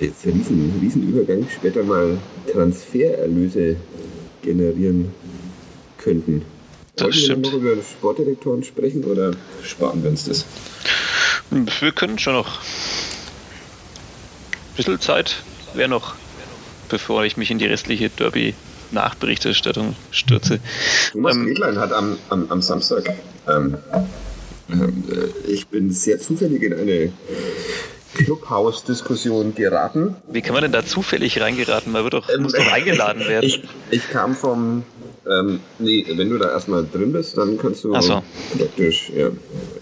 jetzt riesen, riesen Übergang später mal Transfererlöse generieren könnten. Das Wollen stimmt. wir noch über Sportdirektoren sprechen oder sparen wir uns das? Wir können schon noch. Ein bisschen Zeit wäre noch, bevor ich mich in die restliche Derby Nachberichterstattung stürze. Thomas ähm, hat am, am, am Samstag, ähm, äh, ich bin sehr zufällig in eine Clubhouse-Diskussion geraten. Wie kann man denn da zufällig reingeraten? Man wird doch, ähm, muss doch eingeladen werden. Ich, ich kam vom ähm, nee, wenn du da erstmal drin bist, dann kannst du so. praktisch, ja.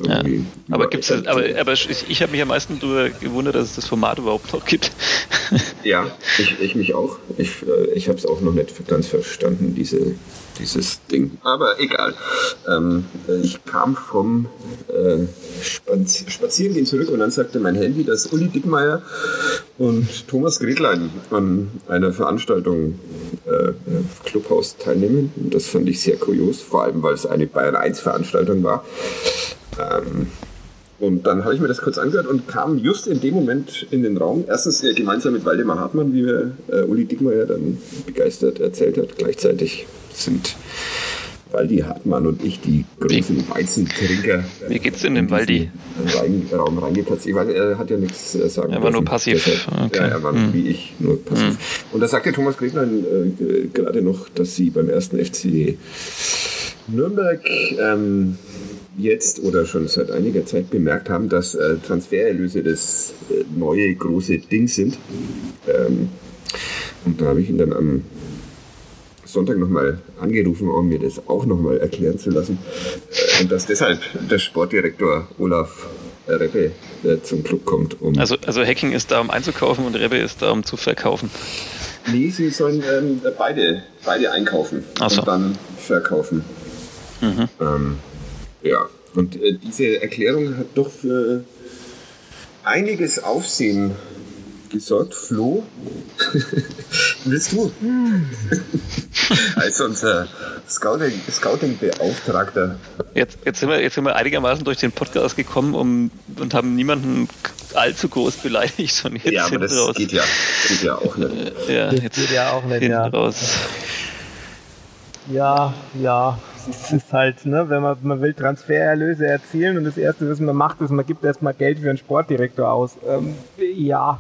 ja. Aber gibt's aber, aber ich, ich habe mich am meisten darüber gewundert, dass es das Format überhaupt noch gibt. Ja, ich, ich mich auch. Ich, äh, ich habe es auch noch nicht ganz verstanden, diese, dieses Ding. Aber egal. Ähm, ich kam vom äh, Spaz Spazierengehen zurück und dann sagte mein Handy, dass Uli Dickmeier und Thomas Gretlein an einer Veranstaltung äh, Clubhaus teilnehmen. Das fand ich sehr kurios, vor allem weil es eine Bayern 1 Veranstaltung war. Ähm, und dann habe ich mir das kurz angehört und kam just in dem Moment in den Raum. Erstens äh, gemeinsam mit Waldemar Hartmann, wie mir äh, Uli Dickmeyer dann begeistert erzählt hat. Gleichzeitig sind Waldi Hartmann und ich die großen Weizentrinker. Wie geht's denn dem Waldi? Rein, Raum reingeplatzt. Ich weiß, er hat ja nichts äh, sagen Er war nur passiv. okay. Ja, er war hm. wie ich nur passiv. Hm. Und da sagte Thomas Greglein äh, gerade noch, dass sie beim ersten FC Nürnberg ähm, jetzt oder schon seit einiger Zeit bemerkt haben, dass äh, Transfererlöse das äh, neue große Ding sind. Ähm, und da habe ich ihn dann am Sonntag nochmal angerufen, um mir das auch nochmal erklären zu lassen. Äh, und dass deshalb der Sportdirektor Olaf Rebbe äh, zum Club kommt. Um also, also Hacking ist da, um einzukaufen und Rebbe ist da, um zu verkaufen. Nee, sie sollen ähm, beide, beide einkaufen so. und dann verkaufen. Mhm. Ähm, ja, und äh, diese Erklärung hat doch für einiges Aufsehen gesorgt. Flo, willst du? Als unser Scouting-Beauftragter. jetzt, jetzt, sind wir, jetzt sind wir einigermaßen durch den Podcast gekommen um, und haben niemanden allzu groß beleidigt. Und jetzt ja, aber das raus. Geht, ja, geht ja auch nicht. Ja, das jetzt geht ja auch nicht. Ja. Raus. ja, ja es ist halt, ne, wenn man, man will Transfererlöse erzielen und das Erste, was man macht, ist, man gibt erstmal Geld für einen Sportdirektor aus. Ähm, ja,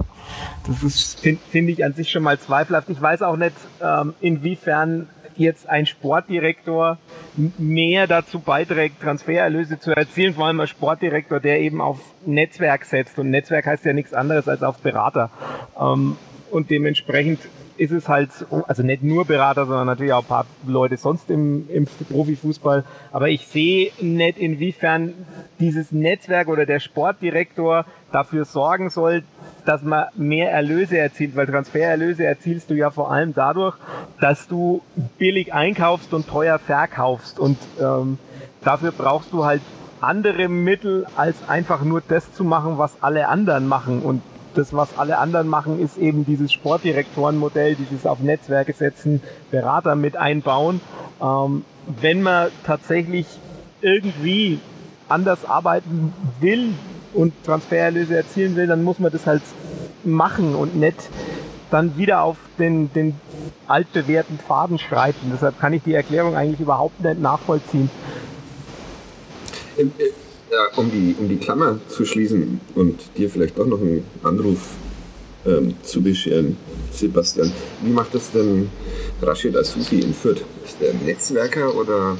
das finde find ich an sich schon mal zweifelhaft. Ich weiß auch nicht, ähm, inwiefern jetzt ein Sportdirektor mehr dazu beiträgt, Transfererlöse zu erzielen, vor allem ein Sportdirektor, der eben auf Netzwerk setzt. Und Netzwerk heißt ja nichts anderes als auf Berater. Ähm, und dementsprechend ist es halt, also nicht nur Berater, sondern natürlich auch ein paar Leute sonst im, im Profifußball. Aber ich sehe nicht, inwiefern dieses Netzwerk oder der Sportdirektor dafür sorgen soll, dass man mehr Erlöse erzielt, weil Transfererlöse erzielst du ja vor allem dadurch, dass du billig einkaufst und teuer verkaufst. Und ähm, dafür brauchst du halt andere Mittel, als einfach nur das zu machen, was alle anderen machen. Und das, was alle anderen machen, ist eben dieses Sportdirektorenmodell, dieses auf Netzwerke setzen, Berater mit einbauen. Ähm, wenn man tatsächlich irgendwie anders arbeiten will und Transfererlöse erzielen will, dann muss man das halt machen und nicht dann wieder auf den, den altbewährten Faden schreiten. Deshalb kann ich die Erklärung eigentlich überhaupt nicht nachvollziehen. Äh, ja, um die, um die Klammer zu schließen und dir vielleicht doch noch einen Anruf ähm, zu bescheren, Sebastian. Wie macht das denn Rashid Asufi in Fürth? Ist der Netzwerker oder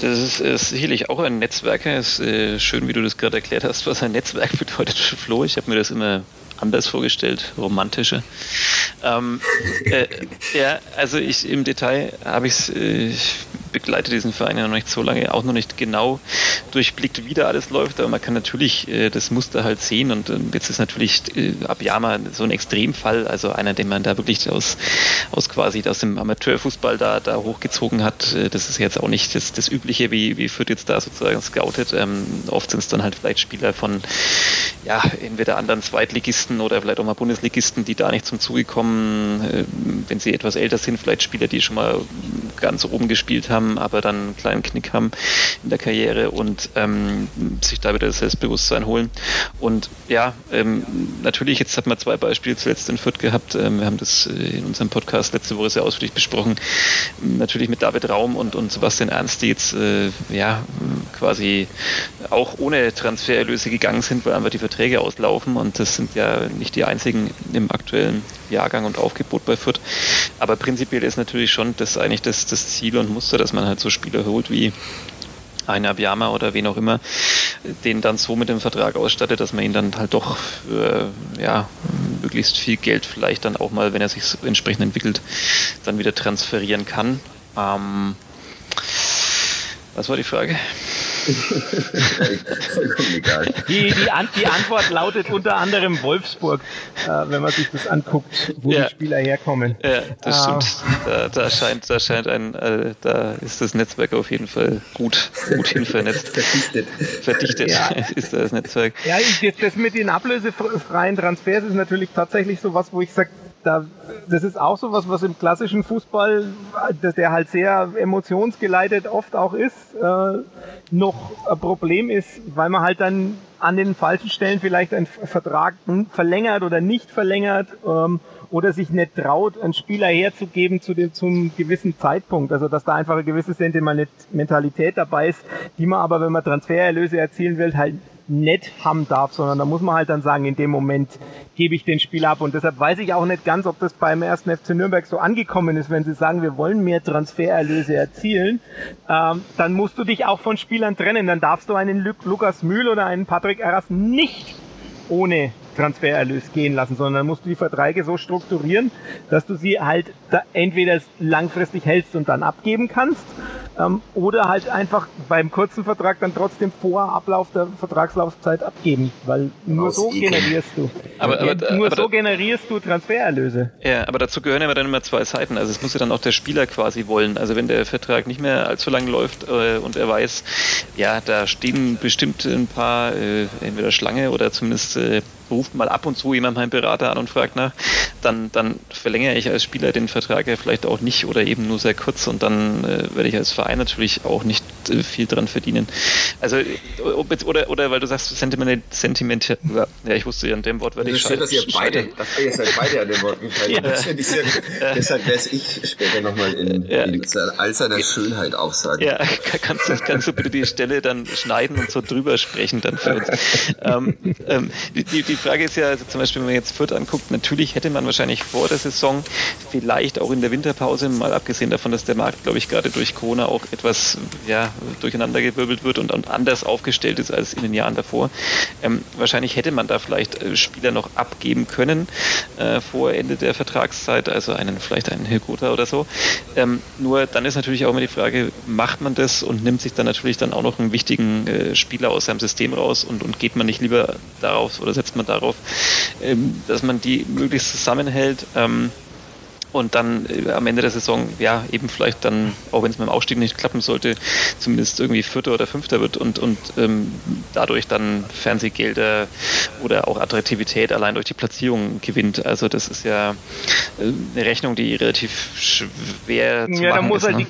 das ist, ist, sicherlich auch ein Netzwerker. Es ist äh, schön, wie du das gerade erklärt hast, was ein Netzwerk bedeutet, Flo. Ich habe mir das immer anders vorgestellt, romantischer. Ähm, äh, ja, also ich im Detail habe ich es äh, begleite diesen Verein ja noch nicht so lange, auch noch nicht genau durchblickt, wie da alles läuft, aber man kann natürlich äh, das Muster halt sehen und äh, jetzt ist natürlich äh, Abiyama so ein Extremfall, also einer, den man da wirklich aus, aus quasi aus dem Amateurfußball da, da hochgezogen hat. Äh, das ist jetzt auch nicht das, das Übliche, wie, wie Fürth jetzt da sozusagen scoutet. Ähm, oft sind es dann halt vielleicht Spieler von ja, entweder anderen Zweitligisten oder vielleicht auch mal Bundesligisten, die da nicht zum Zuge kommen, äh, wenn sie etwas älter sind, vielleicht Spieler, die schon mal ganz oben gespielt haben, aber dann einen kleinen Knick haben in der Karriere und ähm, sich da wieder das Selbstbewusstsein holen. Und ja, ähm, natürlich, jetzt hat man zwei Beispiele zuletzt in Fürth gehabt. Ähm, wir haben das äh, in unserem Podcast letzte Woche sehr ausführlich besprochen. Natürlich mit David Raum und, und Sebastian Ernst, die jetzt äh, ja quasi auch ohne Transfererlöse gegangen sind, weil einfach die Verträge auslaufen und das sind ja nicht die einzigen im aktuellen Jahrgang und Aufgebot bei Fürth. Aber prinzipiell ist natürlich schon das eigentlich das, das Ziel und Muster, dass man halt so Spieler holt wie ein Abiyama oder wen auch immer, den dann so mit dem Vertrag ausstattet, dass man ihn dann halt doch für ja, möglichst viel Geld vielleicht dann auch mal, wenn er sich entsprechend entwickelt, dann wieder transferieren kann. Ähm, was war die Frage? Die, die, An die, Antwort lautet unter anderem Wolfsburg, äh, wenn man sich das anguckt, wo ja. die Spieler herkommen. Ja, das ah. stimmt. Da, da, scheint, da scheint ein, äh, da ist das Netzwerk auf jeden Fall gut, gut hin vernetzt. Verdichtet. Verdichtet ja. ist das Netzwerk. Ja, das, das mit den ablösefreien Transfers ist natürlich tatsächlich so was, wo ich sage, da, das ist auch so was, was im klassischen Fußball, der halt sehr emotionsgeleitet oft auch ist, äh, noch ein Problem ist, weil man halt dann an den falschen Stellen vielleicht einen Vertrag verlängert oder nicht verlängert ähm, oder sich nicht traut, einen Spieler herzugeben zu dem, zum gewissen Zeitpunkt. Also dass da einfach eine gewisse Sentimentalität dabei ist, die man aber, wenn man Transfererlöse erzielen will, halt nett haben darf, sondern da muss man halt dann sagen, in dem Moment gebe ich den Spiel ab. Und deshalb weiß ich auch nicht ganz, ob das beim ersten FC Nürnberg so angekommen ist, wenn sie sagen, wir wollen mehr Transfererlöse erzielen, ähm, dann musst du dich auch von Spielern trennen. Dann darfst du einen Lukas Mühl oder einen Patrick Erras nicht ohne Transfererlös gehen lassen, sondern musst du die Verträge so strukturieren, dass du sie halt entweder langfristig hältst und dann abgeben kannst, ähm, oder halt einfach beim kurzen Vertrag dann trotzdem vor Ablauf der Vertragslaufzeit abgeben, weil nur so generierst du. Aber, aber, nur aber, so generierst du Transfererlöse. Ja, aber dazu gehören ja dann immer zwei Seiten. Also es muss ja dann auch der Spieler quasi wollen. Also wenn der Vertrag nicht mehr allzu lang läuft äh, und er weiß, ja, da stehen bestimmt ein paar, äh, entweder Schlange oder zumindest äh, ruft mal ab und zu jemand meinen Berater an und fragt nach, dann, dann verlängere ich als Spieler den Vertrag ja vielleicht auch nicht oder eben nur sehr kurz und dann äh, werde ich als Verein natürlich auch nicht äh, viel dran verdienen. Also, oder, oder weil du sagst, Sentiment, Sentiment, ja, ich wusste ja an dem Wort, werde ich schön, dass ihr beide, dass ihr seid beide an dem Wort gefallen. ja. Das finde ich sehr gut. Ja. Deshalb werde ich später nochmal in, ja. in all seiner Schönheit aufsagen. Ja, kannst du, kannst du bitte die Stelle dann schneiden und so drüber sprechen dann für uns. ähm, ähm, die, die Frage ist ja, also zum Beispiel, wenn man jetzt Fürth anguckt, natürlich hätte man wahrscheinlich vor der Saison, vielleicht auch in der Winterpause, mal abgesehen davon, dass der Markt, glaube ich, gerade durch Corona auch etwas ja, durcheinandergewirbelt wird und, und anders aufgestellt ist als in den Jahren davor. Ähm, wahrscheinlich hätte man da vielleicht äh, Spieler noch abgeben können äh, vor Ende der Vertragszeit, also einen vielleicht einen Hilgota oder so. Ähm, nur dann ist natürlich auch immer die Frage, macht man das und nimmt sich dann natürlich dann auch noch einen wichtigen äh, Spieler aus seinem System raus und, und geht man nicht lieber darauf oder setzt man darauf, ähm, dass man die möglichst zusammenhält. Ähm, und dann äh, am Ende der Saison, ja, eben vielleicht dann, auch wenn es mit dem Aufstieg nicht klappen sollte, zumindest irgendwie Vierter oder Fünfter wird und, und ähm, dadurch dann Fernsehgelder oder auch Attraktivität allein durch die Platzierung gewinnt. Also das ist ja äh, eine Rechnung, die relativ schwer zu ja, machen da muss ist. Halt ne?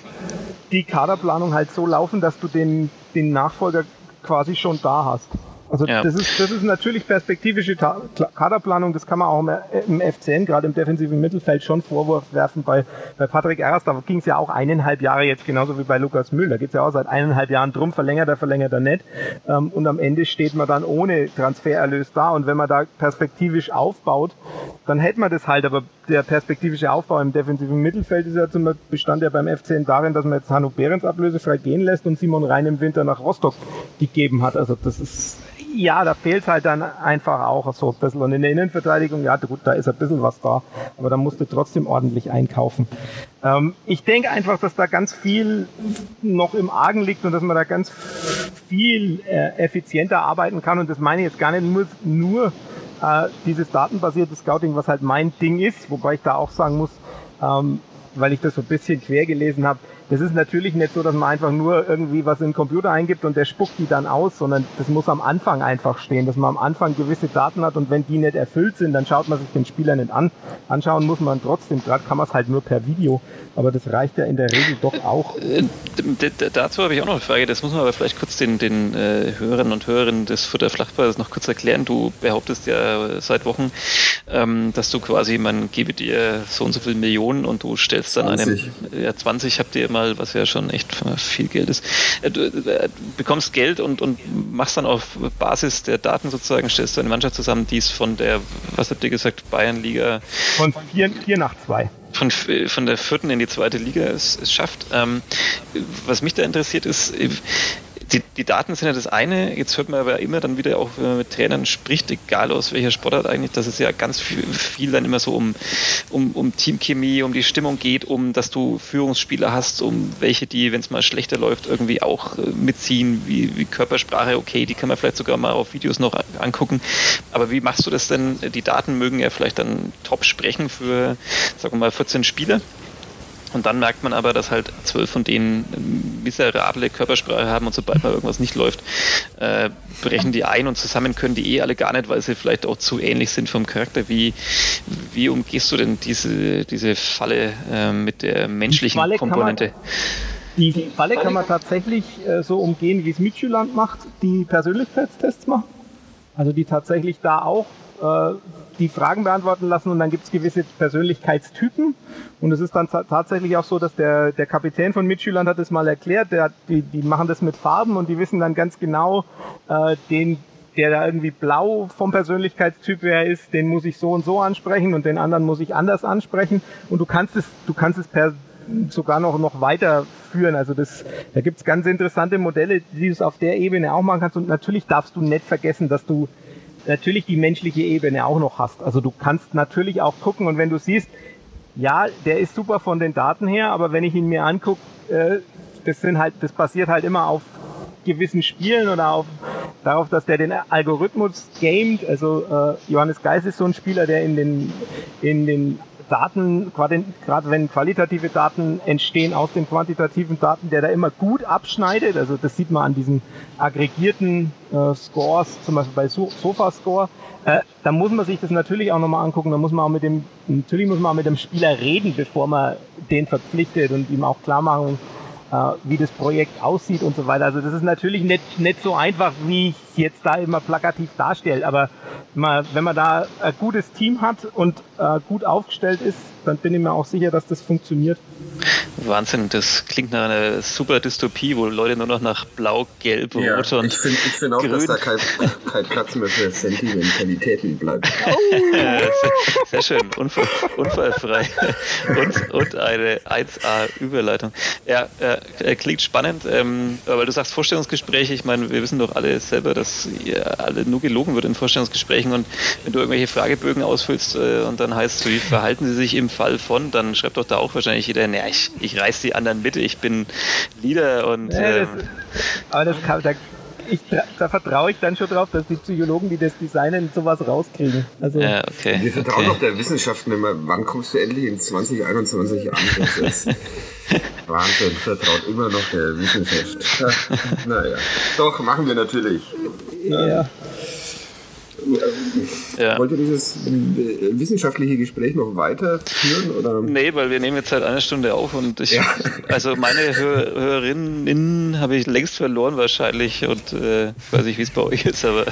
die, die Kaderplanung halt so laufen, dass du den, den Nachfolger quasi schon da hast. Also ja. das, ist, das ist natürlich perspektivische Kaderplanung, das kann man auch im, FCN, gerade im defensiven Mittelfeld, schon Vorwurf werfen. Bei, bei Patrick Erras, da ging es ja auch eineinhalb Jahre jetzt genauso wie bei Lukas Müll. Da geht es ja auch seit eineinhalb Jahren drum, verlängert er, verlängert er nicht. Ähm, und am Ende steht man dann ohne Transfererlös da. Und wenn man da perspektivisch aufbaut, dann hätte man das halt. Aber der perspektivische Aufbau im defensiven Mittelfeld ist ja zum bestand ja beim FCN darin, dass man jetzt Hanno Behrens ablösefrei gehen lässt und Simon Rhein im Winter nach Rostock gegeben hat. Also das ist ja, da fehlt halt dann einfach auch so ein bisschen. Und in der Innenverteidigung, ja gut, da ist ein bisschen was da, aber da musst du trotzdem ordentlich einkaufen. Ähm, ich denke einfach, dass da ganz viel noch im Argen liegt und dass man da ganz viel äh, effizienter arbeiten kann. Und das meine ich jetzt gar nicht nur, nur äh, dieses datenbasierte Scouting, was halt mein Ding ist, wobei ich da auch sagen muss, ähm, weil ich das so ein bisschen quer gelesen habe, das ist natürlich nicht so, dass man einfach nur irgendwie was in den Computer eingibt und der spuckt die dann aus, sondern das muss am Anfang einfach stehen, dass man am Anfang gewisse Daten hat und wenn die nicht erfüllt sind, dann schaut man sich den Spieler nicht an. Anschauen muss man trotzdem, gerade kann man es halt nur per Video, aber das reicht ja in der Regel doch auch. Äh, dazu habe ich auch noch eine Frage, das muss man aber vielleicht kurz den, den äh, Hörern und Hörerinnen des Futter Flachballs noch kurz erklären. Du behauptest ja seit Wochen, ähm, dass du quasi, man gebe dir so und so viele Millionen und du stellst dann 20. einem, ja 20 habt ihr immer mal, was ja schon echt viel Geld ist. Äh, du äh, bekommst Geld und, und machst dann auf Basis der Daten sozusagen, stellst du eine Mannschaft zusammen, die es von der, was habt ihr gesagt, Bayernliga? Von 4 nach 2 von, von der vierten in die zweite Liga es, es schafft. Ähm, was mich da interessiert ist, die, die Daten sind ja das eine, jetzt hört man aber immer dann wieder auch, wenn man mit Trainern spricht, egal aus welcher Sportart eigentlich, dass es ja ganz viel, viel dann immer so um, um, um Teamchemie, um die Stimmung geht, um dass du Führungsspieler hast, um welche, die, wenn es mal schlechter läuft, irgendwie auch äh, mitziehen, wie, wie Körpersprache, okay, die kann man vielleicht sogar mal auf Videos noch angucken. Aber wie machst du das denn? Die Daten mögen ja vielleicht dann top sprechen für, sagen wir mal, 14 Spieler. Und dann merkt man aber, dass halt zwölf von denen miserable Körpersprache haben und sobald mal irgendwas nicht läuft, äh, brechen die ein und zusammen können die eh alle gar nicht, weil sie vielleicht auch zu ähnlich sind vom Charakter. Wie, wie umgehst du denn diese, diese Falle äh, mit der menschlichen Komponente? Die Falle kann man tatsächlich äh, so umgehen, wie es Midtjylland macht, die Persönlichkeitstests machen. Also die tatsächlich da auch äh, die Fragen beantworten lassen und dann gibt es gewisse Persönlichkeitstypen. Und es ist dann tatsächlich auch so, dass der, der Kapitän von Mitschülern hat es mal erklärt, der, die, die machen das mit Farben und die wissen dann ganz genau, äh, den, der da irgendwie blau vom Persönlichkeitstyp her ist, den muss ich so und so ansprechen und den anderen muss ich anders ansprechen. Und du kannst es, du kannst es per sogar noch, noch weiterführen. Also das, da gibt's ganz interessante Modelle, die du es auf der Ebene auch machen kannst. Und natürlich darfst du nicht vergessen, dass du natürlich die menschliche Ebene auch noch hast. Also du kannst natürlich auch gucken und wenn du siehst, ja, der ist super von den Daten her, aber wenn ich ihn mir angucke, äh, das sind halt, das basiert halt immer auf gewissen Spielen oder auf, darauf, dass der den Algorithmus gamet. Also äh, Johannes Geis ist so ein Spieler, der in den, in den Daten, gerade wenn qualitative Daten entstehen aus den quantitativen Daten, der da immer gut abschneidet. Also das sieht man an diesen aggregierten äh, Scores, zum Beispiel bei so Sofa-Score. Äh, da muss man sich das natürlich auch nochmal angucken. Da muss man auch mit dem, natürlich muss man auch mit dem Spieler reden, bevor man den verpflichtet und ihm auch klar machen, äh, wie das Projekt aussieht und so weiter. Also das ist natürlich nicht, nicht so einfach, wie ich jetzt da immer plakativ darstelle. Aber wenn man da ein gutes Team hat und äh, gut aufgestellt ist, dann bin ich mir auch sicher, dass das funktioniert. Wahnsinn, das klingt nach einer super Dystopie, wo Leute nur noch nach Blau, Gelb, ja, Rot und Ich finde find auch, grün. dass da kein, kein Platz mehr für Sentimentalitäten bleibt. Sehr, sehr, schön, Unfall, unfallfrei und, und eine 1A-Überleitung. Ja, äh, klingt spannend, ähm, weil du sagst Vorstellungsgespräche, ich meine, wir wissen doch alle selber, dass ihr alle nur gelogen wird in Vorstellungsgesprächen und wenn du irgendwelche Fragebögen ausfüllst äh, und dann heißt, wie verhalten sie sich im Fall von, dann schreibt doch da auch wahrscheinlich jeder, naja, ich, ich reiß die anderen mit, ich bin Leader und. Ja, das, ähm, aber das kann, da, ich, da vertraue ich dann schon drauf, dass die Psychologen, die das designen, sowas rauskriegen. Also, ja, okay. Wir vertrauen okay. doch der Wissenschaft mehr. Wann kommst du endlich in 2021 an? Wahnsinn, vertraut immer noch der Wissenschaft. naja, doch, machen wir natürlich. Ja. Ja. Wollt ihr dieses wissenschaftliche Gespräch noch weiterführen? Oder? Nee, weil wir nehmen jetzt halt eine Stunde auf und ich, ja. also meine Hör Hörerinnen habe ich längst verloren wahrscheinlich und äh, ich weiß nicht, wie es bei euch ist, aber.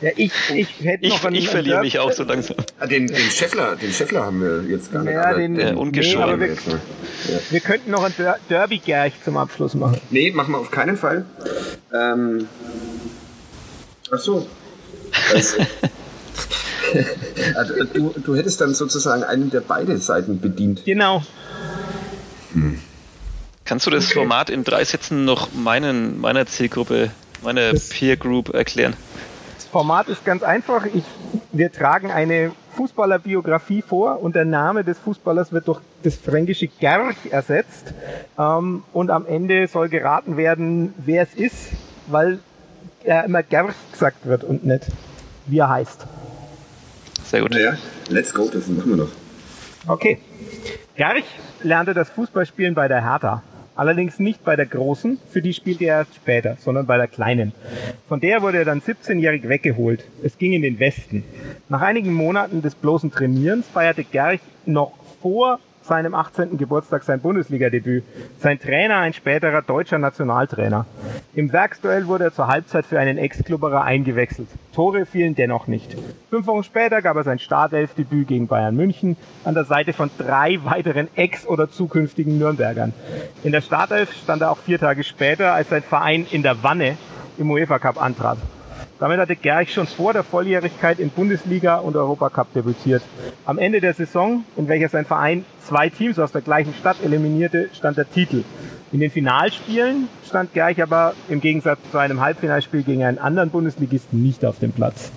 Ja, ich, ich hätte noch Ich, ich verliere mich auch so langsam. Ah, den, den Scheffler, den Scheffler haben wir jetzt gar nicht. Ja, den, der ungeschoren. Nee, wir, ja. wir könnten noch ein Derby-Gerch zum Abschluss machen. Nee, machen wir auf keinen Fall. Ähm, ach so, also, also, du, du hättest dann sozusagen einen der beide Seiten bedient. Genau. Hm. Kannst du das okay. Format in drei Sätzen noch meinen, meiner Zielgruppe, meiner das Peer Group erklären? Das Format ist ganz einfach. Ich, wir tragen eine Fußballerbiografie vor und der Name des Fußballers wird durch das fränkische Gerch ersetzt. Ähm, und am Ende soll geraten werden, wer es ist, weil er immer Gerch gesagt wird und nicht wie er heißt. Sehr gut. Ja, let's go, das machen wir noch. Okay. Gerch lernte das Fußballspielen bei der Hertha. Allerdings nicht bei der Großen, für die spielte er erst später, sondern bei der Kleinen. Von der wurde er dann 17-jährig weggeholt. Es ging in den Westen. Nach einigen Monaten des bloßen Trainierens feierte Gerch noch vor seinem 18. Geburtstag sein Bundesliga-Debüt. Sein Trainer ein späterer deutscher Nationaltrainer. Im Werksduell wurde er zur Halbzeit für einen Ex-Klubberer eingewechselt. Tore fielen dennoch nicht. Fünf Wochen später gab er sein Startelfdebüt gegen Bayern München an der Seite von drei weiteren Ex- oder zukünftigen Nürnbergern. In der Startelf stand er auch vier Tage später, als sein Verein in der Wanne im UEFA Cup antrat. Damit hatte Gerch schon vor der Volljährigkeit in Bundesliga und Europacup debütiert. Am Ende der Saison, in welcher sein Verein zwei Teams aus der gleichen Stadt eliminierte, stand der Titel. In den Finalspielen stand Gerch aber im Gegensatz zu einem Halbfinalspiel gegen einen anderen Bundesligisten nicht auf dem Platz.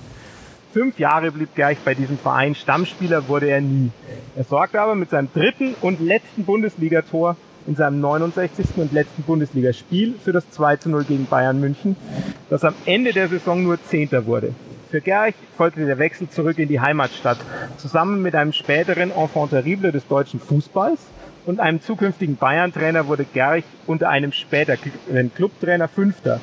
Fünf Jahre blieb Gerch bei diesem Verein, Stammspieler wurde er nie. Er sorgte aber mit seinem dritten und letzten Bundesligator in seinem 69. und letzten Bundesligaspiel für das 2 zu 0 gegen Bayern München, das am Ende der Saison nur Zehnter wurde. Für Gerch folgte der Wechsel zurück in die Heimatstadt, zusammen mit einem späteren Enfant terrible des deutschen Fußballs und einem zukünftigen Bayern-Trainer wurde Gerch unter einem späteren Clubtrainer Fünfter,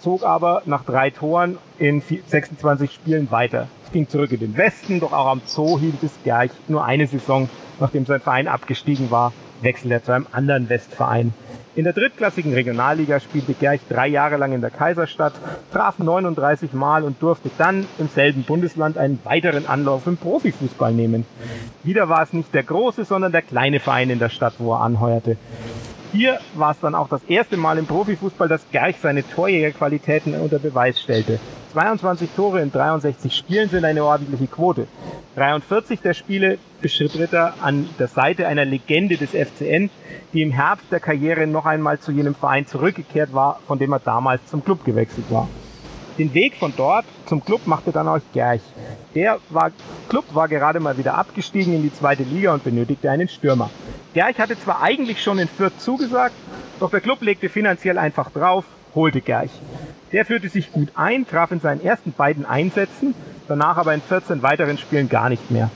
zog aber nach drei Toren in 26 Spielen weiter. Es ging zurück in den Westen, doch auch am Zoo hielt es Gerch nur eine Saison, nachdem sein Verein abgestiegen war wechselte er zu einem anderen Westverein. In der drittklassigen Regionalliga spielte Gerch drei Jahre lang in der Kaiserstadt, traf 39 Mal und durfte dann im selben Bundesland einen weiteren Anlauf im Profifußball nehmen. Wieder war es nicht der große, sondern der kleine Verein in der Stadt, wo er anheuerte. Hier war es dann auch das erste Mal im Profifußball, dass Gerch seine Torjägerqualitäten unter Beweis stellte. 22 Tore in 63 Spielen sind eine ordentliche Quote. 43 der Spiele beschritt Ritter an der Seite einer Legende des FCN, die im Herbst der Karriere noch einmal zu jenem Verein zurückgekehrt war, von dem er damals zum Club gewechselt war. Den Weg von dort zum Club machte dann auch Gerch. Der war, Club war gerade mal wieder abgestiegen in die zweite Liga und benötigte einen Stürmer. Gerch hatte zwar eigentlich schon in Fürth zugesagt, Doch der Club legte finanziell einfach drauf, holte Gerch. Der führte sich gut ein, traf in seinen ersten beiden Einsätzen, danach aber in 14 weiteren Spielen gar nicht mehr.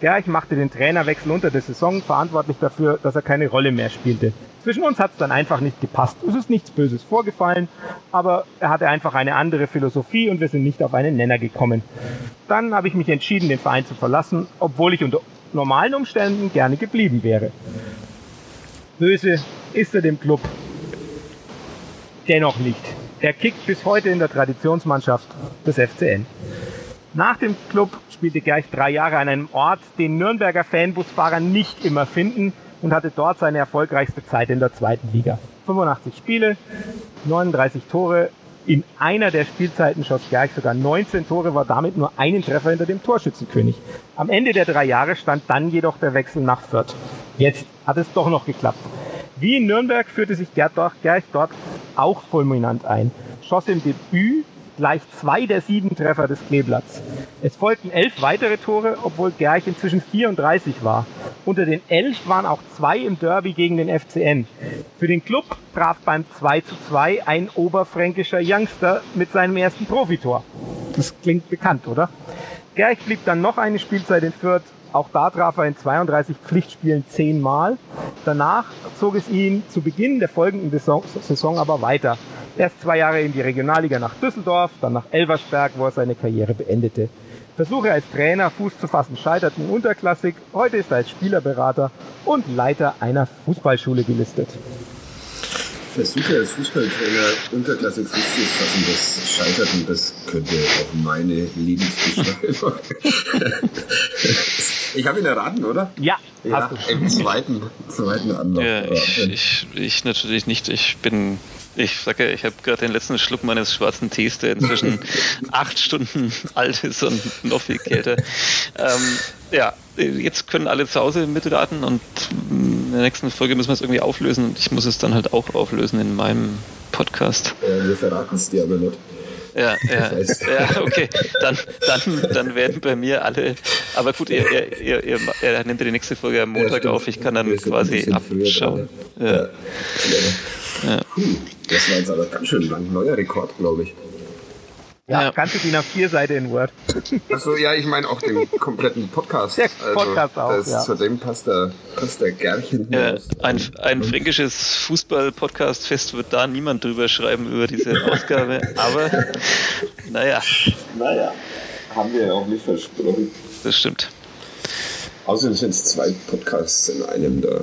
Gerch machte den Trainerwechsel unter der Saison verantwortlich dafür, dass er keine Rolle mehr spielte. Zwischen uns hat es dann einfach nicht gepasst. Es ist nichts Böses vorgefallen, aber er hatte einfach eine andere Philosophie und wir sind nicht auf einen Nenner gekommen. Dann habe ich mich entschieden, den Verein zu verlassen, obwohl ich unter normalen Umständen gerne geblieben wäre. Böse ist er dem Club dennoch nicht. Er kickt bis heute in der Traditionsmannschaft des FCN. Nach dem Club spielte Gerch drei Jahre an einem Ort, den Nürnberger Fanbusfahrer nicht immer finden und hatte dort seine erfolgreichste Zeit in der zweiten Liga. 85 Spiele, 39 Tore. In einer der Spielzeiten schoss Gerch sogar 19 Tore, war damit nur einen Treffer hinter dem Torschützenkönig. Am Ende der drei Jahre stand dann jedoch der Wechsel nach Fürth. Jetzt hat es doch noch geklappt. Wie in Nürnberg führte sich Gerch dort auch fulminant ein. Schoss im Debüt gleich zwei der sieben Treffer des Kleeblatts. Es folgten elf weitere Tore, obwohl Gerch inzwischen 34 war. Unter den elf waren auch zwei im Derby gegen den FCN. Für den Club traf beim 2 zu 2 ein oberfränkischer Youngster mit seinem ersten Profitor. Das klingt bekannt, oder? Gerch blieb dann noch eine Spielzeit in Fürth. Auch da traf er in 32 Pflichtspielen zehnmal. Danach zog es ihn zu Beginn der folgenden Saison aber weiter. Erst zwei Jahre in die Regionalliga nach Düsseldorf, dann nach Elversberg, wo er seine Karriere beendete. Versuche als Trainer Fuß zu fassen scheiterten unterklassig. Heute ist er als Spielerberater und Leiter einer Fußballschule gelistet. Versuche als Fußballtrainer unterklassig Fuß zu fassen, das Scheiterten, das könnte auch meine Lebensbeschreibung. ich habe ihn erraten, oder? Ja, ja im zweiten, zweiten Anlauf. Ja, ich, ich, ich natürlich nicht. Ich bin ich sage ja, ich habe gerade den letzten Schluck meines schwarzen Tees, der inzwischen acht Stunden alt ist und noch viel kälter. Ähm, ja, jetzt können alle zu Hause mitraten und in der nächsten Folge müssen wir es irgendwie auflösen und ich muss es dann halt auch auflösen in meinem Podcast. Äh, wir verraten es dir aber nicht. Ja, ja, ja, okay. Dann, dann, dann werden bei mir alle. Aber gut, ihr, ihr, ihr, ihr, ihr nehmt die nächste Folge am Montag ja, auf. Ich kann dann quasi abschauen. Ja. Ja. Ja. Puh, das war jetzt aber ganz schön lang. Neuer Rekord, glaube ich. Ja, ja. ganze DIN A4-Seite in Word. Achso, ja, ich meine auch den kompletten Podcast. Der Podcast also, auch, das, ja. Zudem passt der, passt der Gärchen ja, ein, ein fränkisches Fußball-Podcast-Fest wird da niemand drüber schreiben über diese Ausgabe, aber naja. Naja, haben wir ja auch nicht versprochen. Das stimmt. Außerdem sind es zwei Podcasts in einem da.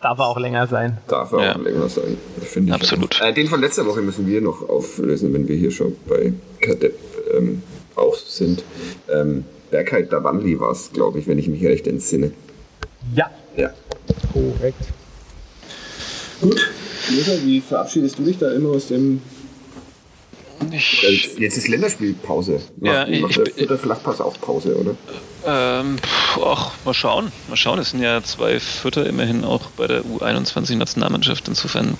Darf er auch länger sein. Darf er ja. auch länger sein, finde ich. Absolut. Äh, den von letzter Woche müssen wir noch auflösen, wenn wir hier schon bei Kadepp ähm, auch sind. Ähm, Bergheit Davanli war es, glaube ich, wenn ich mich recht entsinne. Ja. Ja. Korrekt. Gut. Lisa, wie verabschiedest du dich da immer aus dem ich Jetzt ist Länderspielpause. Macht, ja, macht ich, der, Flachpass auch Pause, oder? Ähm, ach, mal schauen. Mal schauen. Es sind ja zwei Vierter immerhin auch bei der U21-Nationalmannschaft. Insofern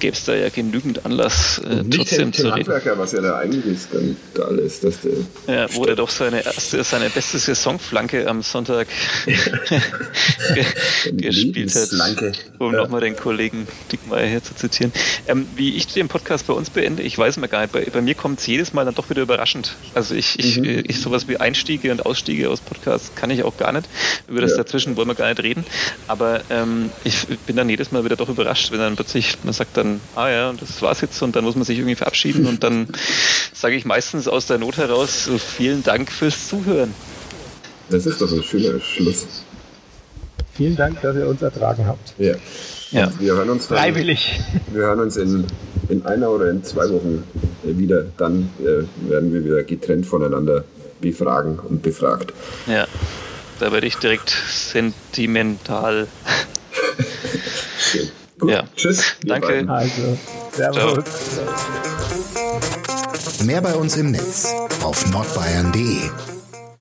gäbe es da ja genügend Anlass, äh, trotzdem zu reden. Handwerker, was ja der eigentliche Skandal ist, dass der. Ja, wo der doch seine erste, seine beste Saisonflanke am Sonntag gespielt hat. Um ja. nochmal den Kollegen Dickmeier hier zu zitieren. Ähm, wie ich den Podcast bei uns beende, ich weiß mal gar nicht. Bei, bei mir kommt es jedes Mal dann doch wieder überraschend. Also ich, ich, mhm. ich sowas wie Einstiege und Ausstiege aus Podcast kann ich auch gar nicht. Über das ja. dazwischen wollen wir gar nicht reden. Aber ähm, ich bin dann jedes Mal wieder doch überrascht, wenn dann plötzlich, man sagt dann, ah ja, das war's jetzt und dann muss man sich irgendwie verabschieden und dann sage ich meistens aus der Not heraus, so vielen Dank fürs Zuhören. Das ist doch ein schöner Schluss. Vielen Dank, dass ihr uns ertragen habt. Ja. ja. Wir hören uns dann, Freiwillig. Wir hören uns in, in einer oder in zwei Wochen wieder. Dann äh, werden wir wieder getrennt voneinander befragen und befragt. Ja, da werde ich direkt sentimental. Gut, ja. tschüss. Danke. Also, servus. Mehr bei uns im Netz auf nordbayern.de